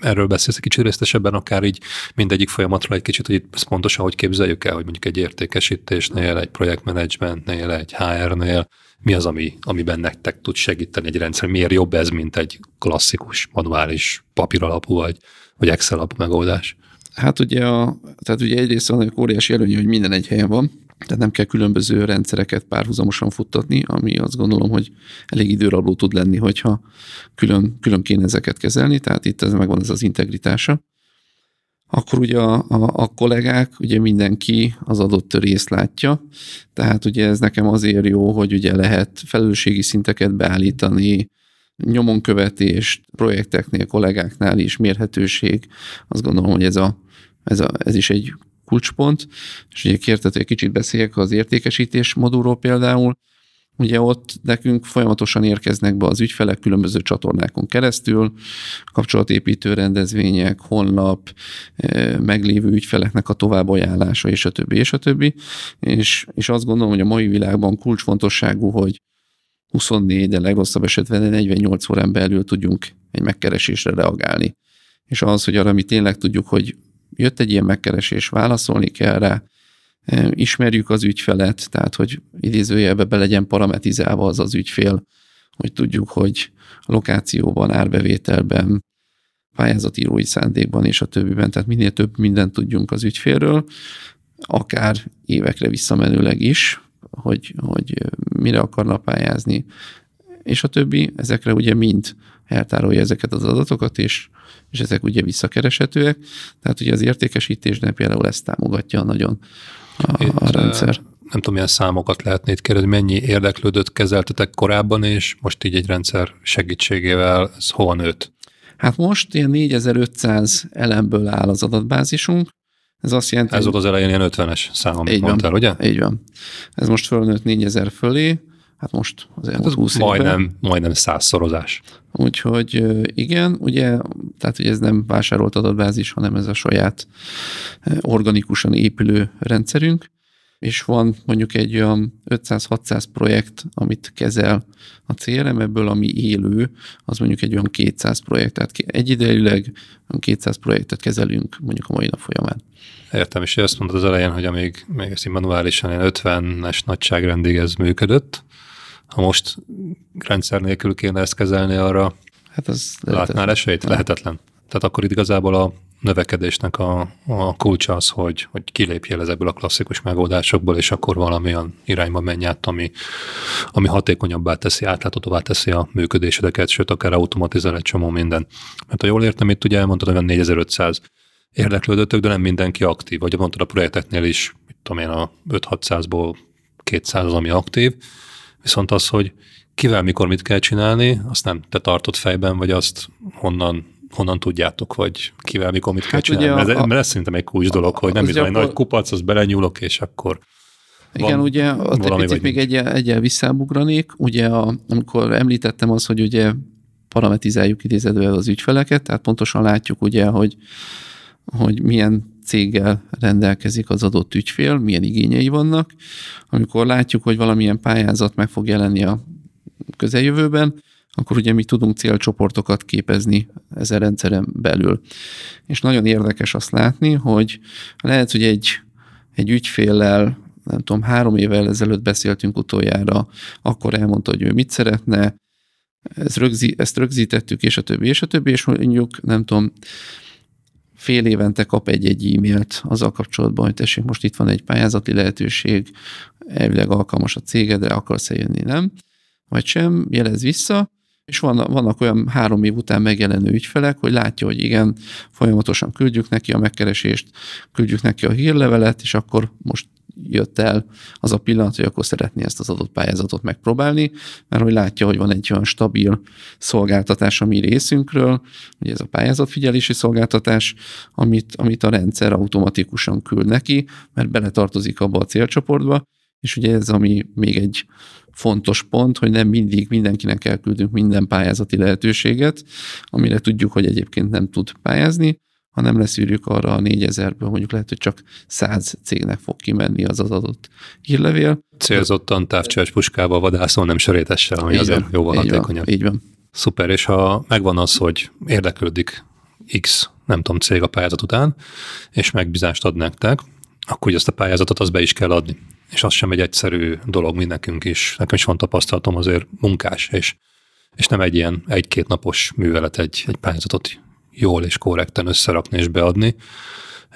erről beszélsz egy kicsit részletesebben, akár így mindegyik folyamatról egy kicsit, hogy ezt pontosan hogy képzeljük el, hogy mondjuk egy értékesítésnél, egy projektmenedzsmentnél, egy HR-nél, mi az, ami, amiben nektek tud segíteni egy rendszer? Miért jobb ez, mint egy klasszikus, manuális, papíralapú vagy, vagy Excel alapú megoldás? Hát ugye, a, tehát ugye egyrészt van egy óriási előny, hogy minden egy helyen van, tehát nem kell különböző rendszereket párhuzamosan futtatni, ami azt gondolom, hogy elég időrabló tud lenni, hogyha külön, külön kéne ezeket kezelni, tehát itt ez megvan ez az integritása. Akkor ugye a, a, a kollégák, ugye mindenki az adott részt látja, tehát ugye ez nekem azért jó, hogy ugye lehet felelősségi szinteket beállítani, nyomonkövetést, projekteknél, kollégáknál is mérhetőség. Azt gondolom, hogy ez, a, ez, a, ez is egy kulcspont, és ugye kérted, hogy kicsit beszéljek az értékesítés modulról például, Ugye ott nekünk folyamatosan érkeznek be az ügyfelek különböző csatornákon keresztül, kapcsolatépítő rendezvények, honlap, eh, meglévő ügyfeleknek a továbbajánlása, és a többi, és a többi. És, és azt gondolom, hogy a mai világban kulcsfontosságú, hogy 24, de legrosszabb esetben 48 órán belül tudjunk egy megkeresésre reagálni. És az, hogy arra mi tényleg tudjuk, hogy jött egy ilyen megkeresés, válaszolni kell rá, e, ismerjük az ügyfelet, tehát hogy idézőjelbe be legyen parametizálva az az ügyfél, hogy tudjuk, hogy a lokációban, árbevételben, pályázatírói szándékban és a többiben, tehát minél több mindent tudjunk az ügyfélről, akár évekre visszamenőleg is, hogy, hogy mire akarna pályázni, és a többi, ezekre ugye mind eltárolja ezeket az adatokat, és, és ezek ugye visszakereshetőek. Tehát ugye az értékesítésnél például ezt támogatja nagyon a, Itt, a rendszer. Nem tudom, milyen számokat lehetne itt kérdezni, mennyi érdeklődőt kezeltetek korábban, és most így egy rendszer segítségével ez hova nőtt? Hát most ilyen 4500 elemből áll az adatbázisunk, ez azt jelenti, Ez volt az elején ilyen 50-es szám, amit mondtál, van, ugye? Így van. Ez most fölnőtt 4000 fölé, hát most az elmúlt hát 20 majdnem, évben. Majdnem százszorozás. Úgyhogy igen, ugye, tehát hogy ez nem vásárolt adatbázis, hanem ez a saját organikusan épülő rendszerünk, és van mondjuk egy olyan 500-600 projekt, amit kezel a CRM, ebből ami élő, az mondjuk egy olyan 200 projekt, tehát egyidejűleg 200 projektet kezelünk mondjuk a mai nap folyamán. Értem, és azt mondod az elején, hogy amíg még ezt manuálisan 50-es nagyságrendig ez működött, ha most rendszer nélkül kéne ezt kezelni, arra hát az látnál esélyt? Lehetetlen. Tehát akkor itt igazából a növekedésnek a, a kulcsa az, hogy, hogy kilépjél ezekből a klasszikus megoldásokból, és akkor valamilyen irányba menj át, ami, ami hatékonyabbá teszi, átláthatóvá teszi a működésedeket, sőt, akár automatizál egy csomó minden. Mert ha jól értem, itt ugye elmondtad, hogy 4500 érdeklődöttök, de nem mindenki aktív. Vagy mondtad a projekteknél is, mit tudom én, a 5-600-ból 200 az, ami aktív. Viszont az, hogy kivel mikor mit kell csinálni, azt nem te tartod fejben, vagy azt honnan honnan tudjátok, vagy kivel, mikor mit kell hát csinálni. Ugye a, ez, ez szerintem egy kulcs dolog, hogy nem gyakor... nagy kupac, az belenyúlok, és akkor igen, ugye ott egy picit még egyel, egyel visszábugranék, ugye a, amikor említettem az, hogy ugye parametizáljuk idézedve az ügyfeleket, tehát pontosan látjuk ugye, hogy, hogy milyen céggel rendelkezik az adott ügyfél, milyen igényei vannak. Amikor látjuk, hogy valamilyen pályázat meg fog jelenni a közeljövőben, akkor ugye mi tudunk célcsoportokat képezni ezen rendszeren belül. És nagyon érdekes azt látni, hogy lehet, hogy egy, egy ügyféllel nem tudom, három évvel ezelőtt beszéltünk utoljára, akkor elmondta, hogy ő mit szeretne, ezt, rögzi, ezt rögzítettük, és a többi, és a többi, és mondjuk, nem tudom, fél évente kap egy-egy e-mailt azzal kapcsolatban, hogy tessék, most itt van egy pályázati lehetőség, elvileg alkalmas a cégedre, akarsz-e jönni, nem? Vagy sem, jelez vissza, és van, vannak olyan három év után megjelenő ügyfelek, hogy látja, hogy igen, folyamatosan küldjük neki a megkeresést, küldjük neki a hírlevelet, és akkor most jött el az a pillanat, hogy akkor szeretné ezt az adott pályázatot megpróbálni, mert hogy látja, hogy van egy olyan stabil szolgáltatás a mi részünkről, ugye ez a pályázatfigyelési szolgáltatás, amit, amit a rendszer automatikusan küld neki, mert beletartozik abba a célcsoportba, és ugye ez, ami még egy fontos pont, hogy nem mindig mindenkinek elküldünk minden pályázati lehetőséget, amire tudjuk, hogy egyébként nem tud pályázni, hanem leszűrjük arra a 4000-ből, mondjuk lehet, hogy csak 100 cégnek fog kimenni az az adott hírlevél. Célzottan távcsöves puskával vadászol, nem sörétessel, ami így azért van, jóval így hatékonyabb. Van, így van. Szuper, és ha megvan az, hogy érdeklődik X, nem tudom, cég a pályázat után, és megbízást ad nektek, akkor azt a pályázatot az be is kell adni és az sem egy egyszerű dolog mi nekünk is. Nekem is van tapasztalatom azért munkás, és, és nem egy ilyen egy-két napos művelet egy, egy pályázatot jól és korrekten összerakni és beadni,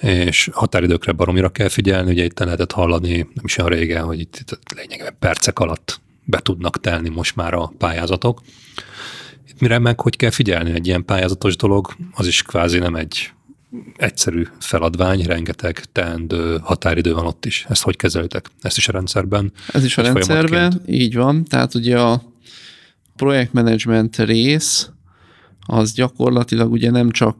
és határidőkre baromira kell figyelni, ugye itt lehetett hallani, nem is olyan régen, hogy itt, itt lényegében percek alatt be tudnak telni most már a pályázatok. Itt mire meg hogy kell figyelni egy ilyen pályázatos dolog, az is kvázi nem egy egyszerű feladvány, rengeteg teendő határidő van ott is. Ezt hogy kezelitek? Ezt is a rendszerben? Ez is a rendszerben, így van. Tehát ugye a projektmenedzsment rész az gyakorlatilag ugye nem csak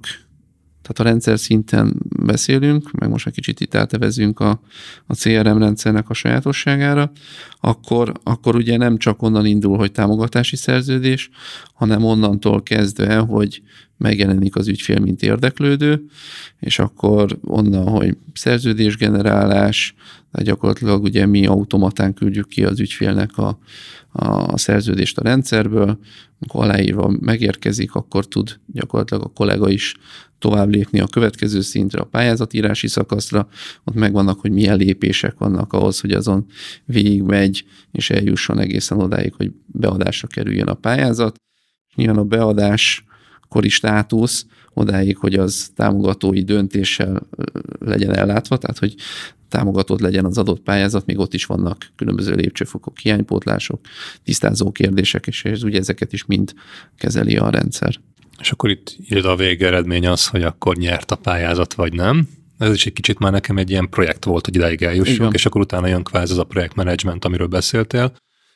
tehát a rendszer szinten beszélünk, meg most egy kicsit itt átevezünk a, a CRM rendszernek a sajátosságára, akkor, akkor ugye nem csak onnan indul, hogy támogatási szerződés, hanem onnantól kezdve, hogy megjelenik az ügyfél, mint érdeklődő, és akkor onnan, hogy szerződésgenerálás, de gyakorlatilag ugye mi automatán küldjük ki az ügyfélnek a, a szerződést a rendszerből, amikor aláírva megérkezik, akkor tud gyakorlatilag a kollega is tovább lépni a következő szintre, a pályázatírási szakaszra, ott megvannak, hogy milyen lépések vannak ahhoz, hogy azon végigmegy, és eljusson egészen odáig, hogy beadásra kerüljön a pályázat. Nyilván a beadás kori státusz odáig, hogy az támogatói döntéssel legyen ellátva, tehát hogy támogatott legyen az adott pályázat, még ott is vannak különböző lépcsőfokok, hiánypótlások, tisztázó kérdések, és ez ugye ezeket is mind kezeli a rendszer. És akkor itt jön a végeredmény az, hogy akkor nyert a pályázat, vagy nem. Ez is egy kicsit már nekem egy ilyen projekt volt, hogy ideig eljussunk, és akkor utána jön kvázi az a projektmenedzsment, amiről beszéltél,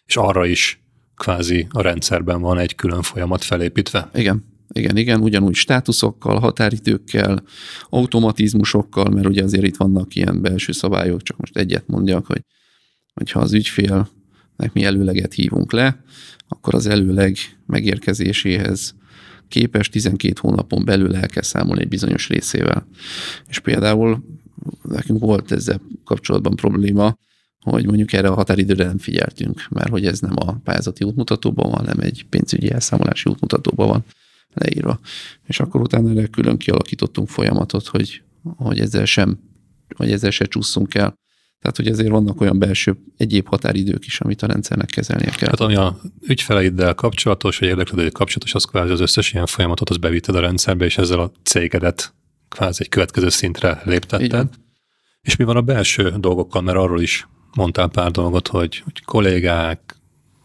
és arra is kvázi a rendszerben van egy külön folyamat felépítve. Igen, igen, igen, ugyanúgy státuszokkal, határidőkkel, automatizmusokkal, mert ugye azért itt vannak ilyen belső szabályok, csak most egyet mondjak, hogy hogyha az ügyfélnek mi előleget hívunk le, akkor az előleg megérkezéséhez képes 12 hónapon belül el kell számolni egy bizonyos részével. És például nekünk volt ezzel kapcsolatban probléma, hogy mondjuk erre a határidőre nem figyeltünk, mert hogy ez nem a pályázati útmutatóban van, hanem egy pénzügyi elszámolási útmutatóban van leírva. És akkor utána erre külön kialakítottunk folyamatot, hogy, hogy ezzel sem, hogy ezzel se csúszunk el. Tehát, hogy ezért vannak olyan belső egyéb határidők is, amit a rendszernek kezelnie kell. Hát ami a ügyfeleiddel kapcsolatos, vagy érdeklődői kapcsolatos, az kvázi az összes ilyen folyamatot az bevitted a rendszerbe, és ezzel a cégedet kvázi egy következő szintre léptetted. És mi van a belső dolgokkal, mert arról is mondtál pár dolgot, hogy, hogy kollégák,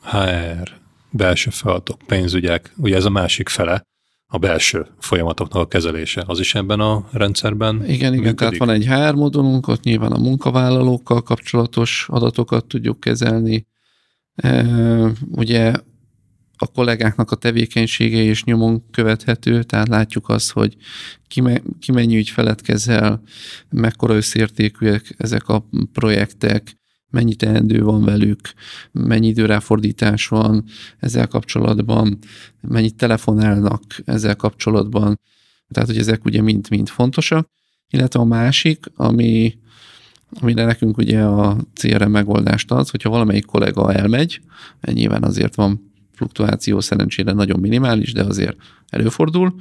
HR, belső feladatok, pénzügyek, ugye ez a másik fele, a belső folyamatoknak a kezelése. Az is ebben a rendszerben Igen, igen, működik? tehát van egy HR modulunk, ott nyilván a munkavállalókkal kapcsolatos adatokat tudjuk kezelni. E, ugye a kollégáknak a tevékenysége és nyomon követhető, tehát látjuk azt, hogy ki, me, ki mennyi ügyfelet kezel, mekkora összértékűek ezek a projektek, mennyi teendő van velük, mennyi időráfordítás van ezzel kapcsolatban, mennyit telefonálnak ezzel kapcsolatban. Tehát, hogy ezek ugye mind-mind fontosak. Illetve a másik, ami, amire nekünk ugye a CRM megoldást ad, hogyha valamelyik kollega elmegy, nyilván azért van fluktuáció szerencsére nagyon minimális, de azért előfordul,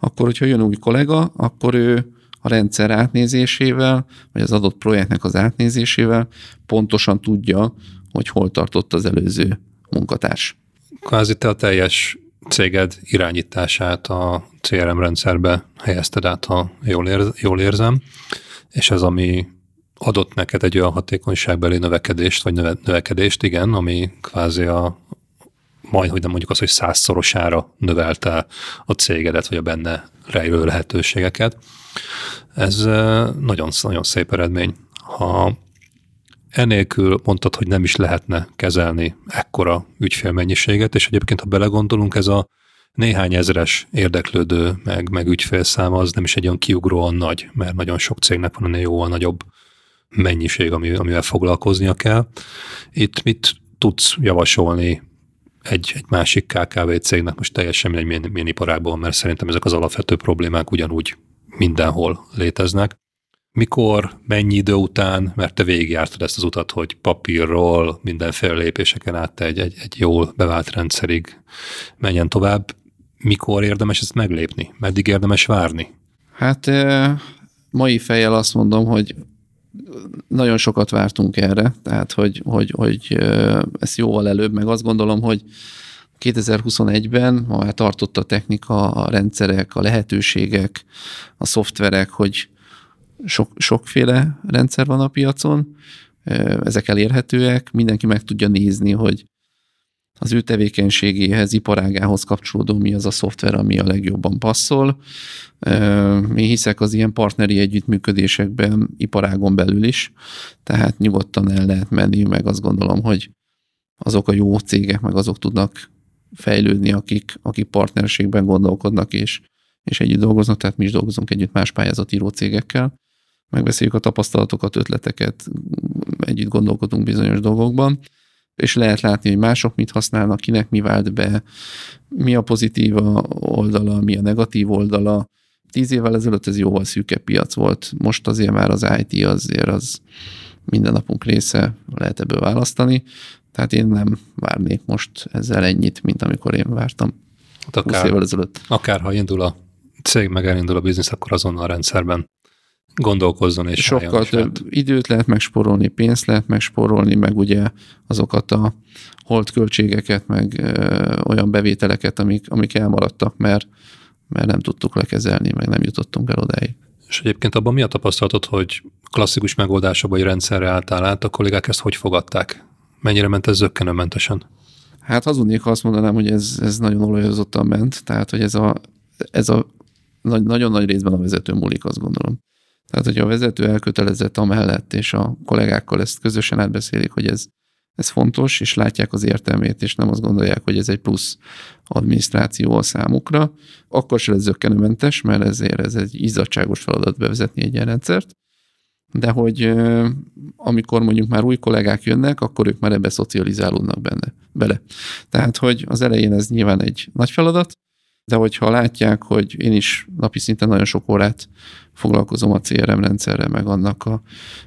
akkor, hogyha jön új kollega, akkor ő a rendszer átnézésével, vagy az adott projektnek az átnézésével pontosan tudja, hogy hol tartott az előző munkatárs. Kvázi te a teljes céged irányítását a CRM rendszerbe helyezted át, ha jól, ér, jól érzem, és ez ami adott neked egy olyan hatékonyságbeli növekedést, vagy növe, növekedést, igen, ami kvázi a majd, hogy nem mondjuk az, hogy százszorosára növelte a cégedet, vagy a benne rejlő lehetőségeket. Ez nagyon, nagyon szép eredmény. Ha enélkül mondtad, hogy nem is lehetne kezelni ekkora ügyfélmennyiséget, és egyébként, ha belegondolunk, ez a néhány ezres érdeklődő, meg, meg ügyfélszáma az nem is egy olyan kiugróan nagy, mert nagyon sok cégnek van ennél jóval nagyobb mennyiség, ami, amivel foglalkoznia kell. Itt mit tudsz javasolni egy, egy másik KKV cégnek, most teljesen mindegy milyen, milyen iparágban, mert szerintem ezek az alapvető problémák ugyanúgy mindenhol léteznek. Mikor, mennyi idő után, mert te végigjártad ezt az utat, hogy papírról mindenféle lépéseken át egy, egy, egy jól bevált rendszerig menjen tovább, mikor érdemes ezt meglépni? Meddig érdemes várni? Hát mai fejjel azt mondom, hogy nagyon sokat vártunk erre, tehát hogy, hogy, hogy ezt jóval előbb, meg azt gondolom, hogy 2021-ben ma már tartott a technika, a rendszerek, a lehetőségek, a szoftverek, hogy sok, sokféle rendszer van a piacon, ezek elérhetőek, mindenki meg tudja nézni, hogy az ő tevékenységéhez, iparágához kapcsolódó mi az a szoftver, ami a legjobban passzol. Mi hiszek az ilyen partneri együttműködésekben iparágon belül is, tehát nyugodtan el lehet menni, meg azt gondolom, hogy azok a jó cégek, meg azok tudnak fejlődni, akik, akik partnerségben gondolkodnak és, és együtt dolgoznak, tehát mi is dolgozunk együtt más pályázatíró cégekkel. Megbeszéljük a tapasztalatokat, ötleteket, együtt gondolkodunk bizonyos dolgokban, és lehet látni, hogy mások mit használnak, kinek mi vált be, mi a pozitív oldala, mi a negatív oldala. Tíz évvel ezelőtt ez jóval szűkebb piac volt, most azért már az IT azért az minden napunk része, lehet ebből választani. Tehát én nem várnék most ezzel ennyit, mint amikor én vártam hát akár, 20 évvel ezelőtt. Akár ha indul a cég, meg elindul a biznisz, akkor azonnal a rendszerben gondolkozzon és Sokkal több időt lehet megsporolni, pénzt lehet megsporolni, meg ugye azokat a holt költségeket, meg ö, olyan bevételeket, amik, amik elmaradtak, mert, mert nem tudtuk lekezelni, meg nem jutottunk el odáig. És egyébként abban mi a tapasztalatod, hogy klasszikus megoldásokban vagy rendszerre álltál át, a kollégák ezt hogy fogadták? Mennyire ment ez zöggenőmentesen? Hát hazudnék, ha azt mondanám, hogy ez, ez nagyon olajozottan ment, tehát hogy ez a, ez a nagyon nagy részben a vezető múlik, azt gondolom. Tehát, hogyha a vezető elkötelezett amellett, és a kollégákkal ezt közösen átbeszélik, hogy ez, ez fontos, és látják az értelmét, és nem azt gondolják, hogy ez egy plusz adminisztráció a számukra, akkor se lesz zöggenőmentes, mert ezért ez egy izzadságos feladat bevezetni egy ilyen rendszert de hogy amikor mondjuk már új kollégák jönnek, akkor ők már ebbe szocializálódnak benne, bele. Tehát, hogy az elején ez nyilván egy nagy feladat, de hogyha látják, hogy én is napi szinten nagyon sok órát foglalkozom a CRM rendszerrel, meg annak a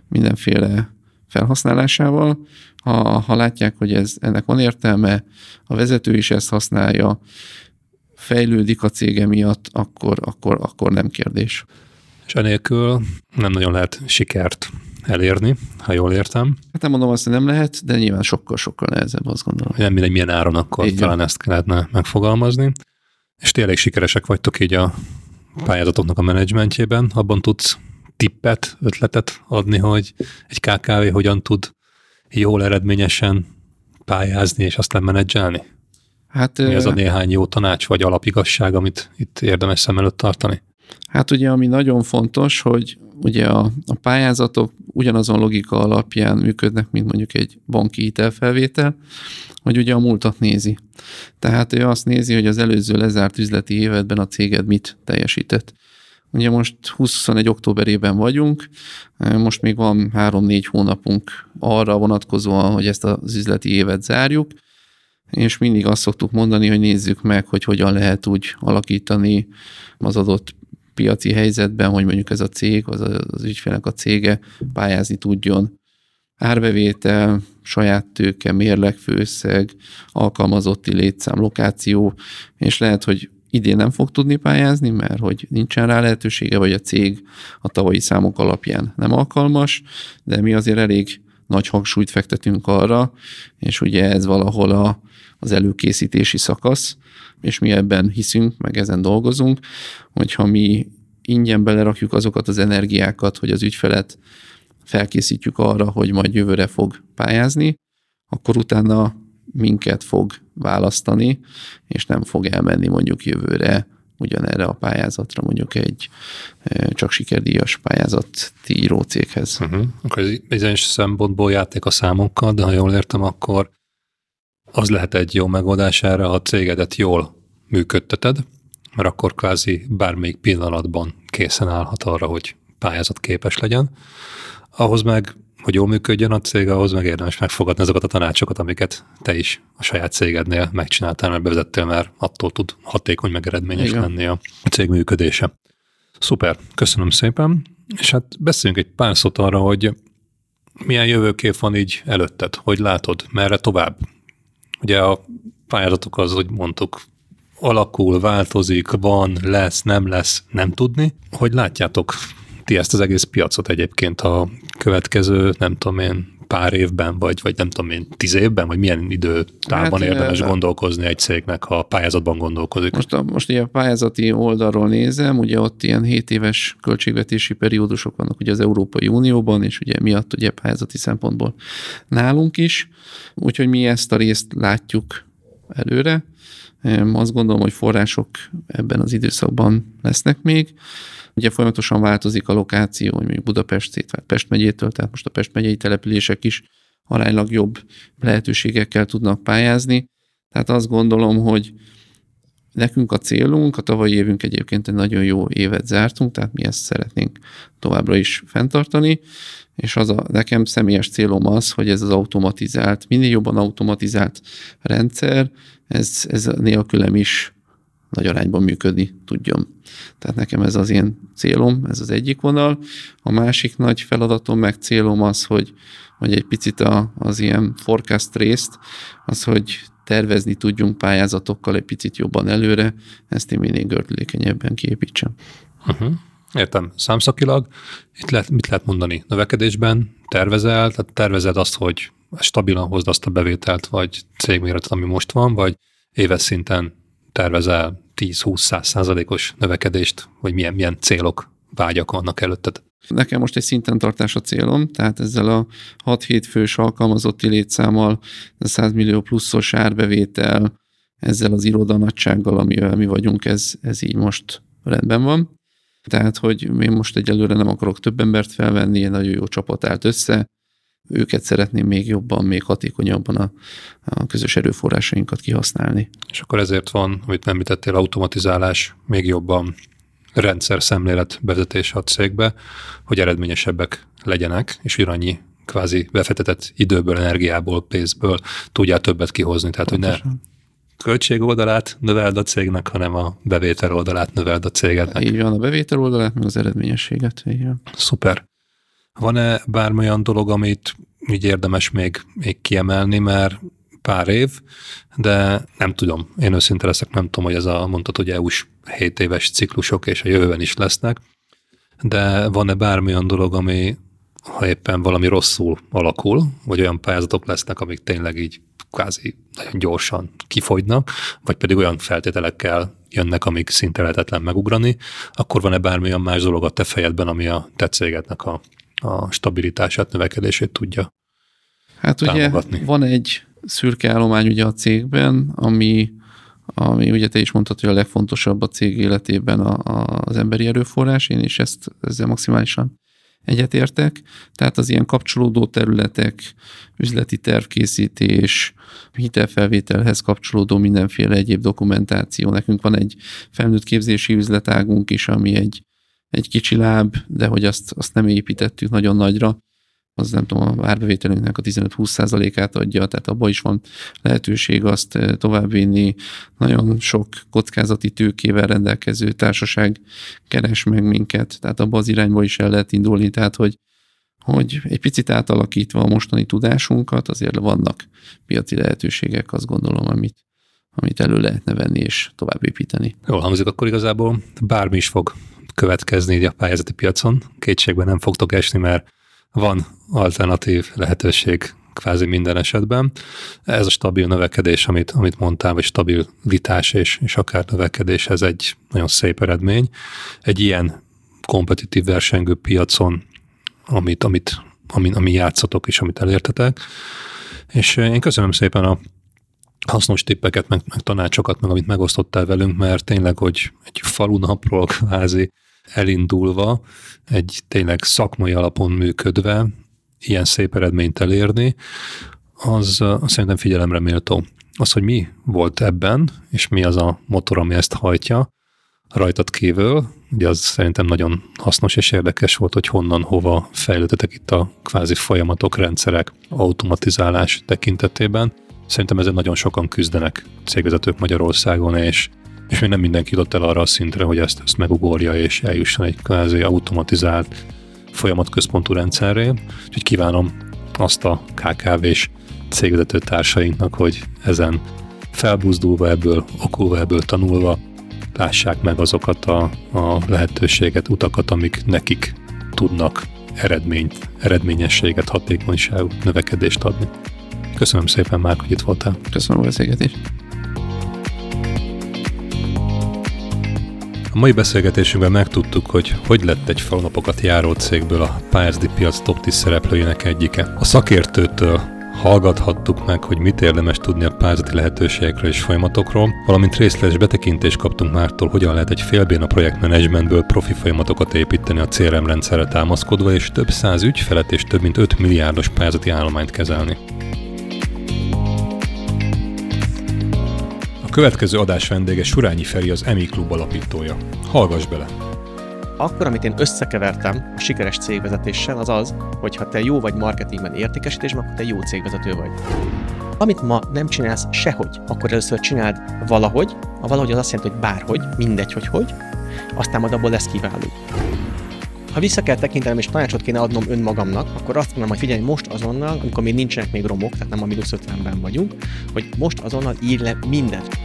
mindenféle felhasználásával. Ha, ha látják, hogy ez, ennek van értelme, a vezető is ezt használja, fejlődik a cége miatt, akkor, akkor, akkor nem kérdés. És enélkül nem nagyon lehet sikert elérni, ha jól értem. Hát nem mondom azt, hogy nem lehet, de nyilván sokkal-sokkal nehezebb, azt gondolom. Nem mindegy, milyen áron, akkor így talán ezt lehetne megfogalmazni. És tényleg sikeresek vagytok így a pályázatoknak a menedzsmentjében, abban tudsz tippet, ötletet adni, hogy egy KKV hogyan tud jól eredményesen pályázni és aztán menedzselni? Hát, Mi az a néhány jó tanács vagy alapigasság, amit itt érdemes szem előtt tartani? Hát ugye, ami nagyon fontos, hogy ugye a, a pályázatok ugyanazon logika alapján működnek, mint mondjuk egy banki hitelfelvétel, hogy ugye a múltat nézi. Tehát ő azt nézi, hogy az előző lezárt üzleti évedben a céged mit teljesített. Ugye most 21 októberében vagyunk, most még van 3-4 hónapunk arra vonatkozóan, hogy ezt az üzleti évet zárjuk, és mindig azt szoktuk mondani, hogy nézzük meg, hogy hogyan lehet úgy alakítani az adott piaci helyzetben, hogy mondjuk ez a cég, az, az ügyfélnek a cége pályázni tudjon. Árbevétel, saját tőke, mérlegfőszeg, alkalmazotti létszám, lokáció, és lehet, hogy idén nem fog tudni pályázni, mert hogy nincsen rá lehetősége, vagy a cég a tavalyi számok alapján nem alkalmas, de mi azért elég nagy hangsúlyt fektetünk arra, és ugye ez valahol a, az előkészítési szakasz, és mi ebben hiszünk, meg ezen dolgozunk, hogyha mi ingyen belerakjuk azokat az energiákat, hogy az ügyfelet felkészítjük arra, hogy majd jövőre fog pályázni, akkor utána minket fog választani, és nem fog elmenni mondjuk jövőre ugyanerre a pályázatra, mondjuk egy csak sikerdíjas pályázat író céghez. Uh-huh. Akkor ez bizonyos szempontból játék a számokkal, de ha jól értem, akkor az lehet egy jó megoldás erre, ha a cégedet jól működteted, mert akkor kvázi bármelyik pillanatban készen állhat arra, hogy pályázat képes legyen. Ahhoz meg, hogy jól működjön a cég, ahhoz meg érdemes megfogadni azokat a tanácsokat, amiket te is a saját cégednél megcsináltál, mert bevezettél, mert attól tud hatékony, meg eredményes Igen. lenni a cég működése. Szuper, köszönöm szépen. És hát beszéljünk egy pár szót arra, hogy milyen jövőkép van így előtted, hogy látod, merre tovább. Ugye a pályázatok az, hogy mondtuk, alakul, változik, van, lesz, nem lesz, nem tudni. Hogy látjátok ti ezt az egész piacot egyébként a következő, nem tudom én, pár évben, vagy, vagy nem tudom én, tíz évben, vagy milyen időtávban hát, érdemes de... gondolkozni egy cégnek, ha a pályázatban gondolkozik? Most, a, most ugye a pályázati oldalról nézem, ugye ott ilyen 7 éves költségvetési periódusok vannak ugye az Európai Unióban, és ugye miatt ugye pályázati szempontból nálunk is, úgyhogy mi ezt a részt látjuk előre. Azt gondolom, hogy források ebben az időszakban lesznek még. Ugye folyamatosan változik a lokáció, hogy mondjuk Budapest szétvált Pest megyétől, tehát most a Pest megyei települések is aránylag jobb lehetőségekkel tudnak pályázni. Tehát azt gondolom, hogy nekünk a célunk, a tavalyi évünk egyébként egy nagyon jó évet zártunk, tehát mi ezt szeretnénk továbbra is fenntartani, és az a, nekem személyes célom az, hogy ez az automatizált, minél jobban automatizált rendszer, ez, ez nélkülem is nagy arányban működni tudjon. Tehát nekem ez az én célom, ez az egyik vonal. A másik nagy feladatom, meg célom az, hogy, hogy egy picit a, az ilyen forecast részt, az, hogy tervezni tudjunk pályázatokkal egy picit jobban előre, ezt én minél gördülékenyebben kiépítsem. Uh-huh. Értem. Számszakilag itt lehet, mit lehet mondani? Növekedésben tervezel, tehát tervezed azt, hogy stabilan hozd azt a bevételt, vagy cégméretet, ami most van, vagy éves szinten tervezel 10-20-100 százalékos növekedést, vagy milyen, milyen célok, vágyak vannak előtted? Nekem most egy szinten tartás a célom, tehát ezzel a 6-7 fős alkalmazotti létszámmal, a 100 millió pluszos árbevétel, ezzel az irodanagysággal, amivel mi vagyunk, ez, ez így most rendben van. Tehát, hogy én most egyelőre nem akarok több embert felvenni, egy nagyon jó csapat állt össze, őket szeretném még jobban, még hatékonyabban a, a közös erőforrásainkat kihasználni. És akkor ezért van, amit nem említettél, automatizálás még jobban rendszer szemlélet bevezetése a cégbe, hogy eredményesebbek legyenek, és annyi kvázi befektetett időből, energiából, pénzből tudjál többet kihozni. Tehát, Pontosan. hogy ne költség oldalát növeld a cégnek, hanem a bevétel oldalát növeld a cégednek. Így van, a bevétel oldalát, meg az eredményességet. Így van. Szuper. Van-e bármilyen dolog, amit így érdemes még, még kiemelni, mert pár év, de nem tudom, én őszinte leszek, nem tudom, hogy ez a mondtad, hogy EU-s 7 éves ciklusok és a jövőben is lesznek, de van-e bármilyen dolog, ami ha éppen valami rosszul alakul, vagy olyan pályázatok lesznek, amik tényleg így kvázi nagyon gyorsan kifogynak, vagy pedig olyan feltételekkel jönnek, amik szinte lehetetlen megugrani, akkor van-e bármilyen más dolog a te fejedben, ami a te cégednek a, a stabilitását, növekedését tudja Hát ugye van egy szürke állomány ugye a cégben, ami, ami ugye te is mondtad, hogy a legfontosabb a cég életében a, a, az emberi erőforrás, én is ezt ezzel maximálisan egyetértek. Tehát az ilyen kapcsolódó területek, üzleti tervkészítés, hitelfelvételhez kapcsolódó mindenféle egyéb dokumentáció. Nekünk van egy felnőtt képzési üzletágunk is, ami egy, egy kicsi láb, de hogy azt, azt nem építettük nagyon nagyra, az nem tudom, a árbevételünknek a 15-20%-át adja, tehát abban is van lehetőség azt eh, továbbvinni. Nagyon sok kockázati tőkével rendelkező társaság keres meg minket, tehát abban az irányba is el lehet indulni, tehát hogy, hogy egy picit átalakítva a mostani tudásunkat, azért vannak piaci lehetőségek, azt gondolom, amit, amit elő lehetne venni és tovább építeni. Jól hangzik, akkor igazából bármi is fog következni a pályázati piacon. Kétségben nem fogtok esni, mert van alternatív lehetőség kvázi minden esetben. Ez a stabil növekedés, amit, amit mondtál, vagy stabilitás és, és akár növekedés, ez egy nagyon szép eredmény. Egy ilyen kompetitív versengő piacon, amit, amit, ami, ami játszatok és amit elértetek. És én köszönöm szépen a hasznos tippeket, meg, meg tanácsokat, meg amit megosztottál velünk, mert tényleg, hogy egy falunapról kvázi elindulva, egy tényleg szakmai alapon működve ilyen szép eredményt elérni, az, az szerintem figyelemre méltó. Az, hogy mi volt ebben, és mi az a motor, ami ezt hajtja, rajtad kívül, ugye az szerintem nagyon hasznos és érdekes volt, hogy honnan, hova fejlődtetek itt a kvázi folyamatok, rendszerek, automatizálás tekintetében. Szerintem ezzel nagyon sokan küzdenek cégvezetők Magyarországon, és és még nem mindenki jutott el arra a szintre, hogy ezt, ezt megugorja és eljusson egy kvázi automatizált folyamatközpontú rendszerré. Úgyhogy kívánom azt a KKV-s cégvezető társainknak, hogy ezen felbuzdulva ebből, okulva ebből tanulva lássák meg azokat a, a lehetőséget, utakat, amik nekik tudnak eredményt, eredményességet, hatékonyságot, növekedést adni. Köszönöm szépen, Márk, hogy itt voltál. Köszönöm a beszélgetést. A mai beszélgetésünkben megtudtuk, hogy hogy lett egy falnapokat járó cégből a pályázati piac top 10 szereplőjének egyike. A szakértőtől hallgathattuk meg, hogy mit érdemes tudni a pályázati lehetőségekről és folyamatokról, valamint részletes betekintést kaptunk Mártól, hogyan lehet egy félbén a projektmenedzsmentből profi folyamatokat építeni a CRM rendszerre támaszkodva, és több száz ügyfelet és több mint 5 milliárdos pályázati állományt kezelni. Következő adás vendége Surányi Feri az EMI Klub alapítója. Hallgass bele! Akkor, amit én összekevertem a sikeres cégvezetéssel, az az, hogy ha te jó vagy marketingben értékesítésben, akkor te jó cégvezető vagy. Amit ma nem csinálsz sehogy, akkor először csináld valahogy. A valahogy az azt jelenti, hogy bárhogy, mindegy, hogy hogy, aztán majd abból lesz kiváló. Ha vissza kell tekintenem és tanácsot kéne adnom önmagamnak, akkor azt mondom, hogy figyelj, most azonnal, amikor még nincsenek még romok, tehát nem a mínusz 50-ben vagyunk, hogy most azonnal ír le mindent.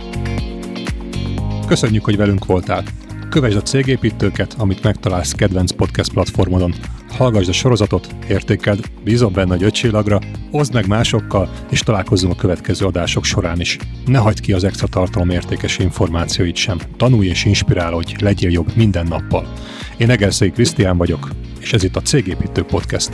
Köszönjük, hogy velünk voltál. Kövesd a cégépítőket, amit megtalálsz kedvenc podcast platformodon. Hallgassd a sorozatot, értékeld, bízom benne, hogy öt oszd meg másokkal, és találkozzunk a következő adások során is. Ne hagyd ki az extra tartalom értékes információit sem. Tanulj és inspirálódj, legyél jobb minden nappal. Én Egerszegi Krisztián vagyok, és ez itt a Cégépítő Podcast.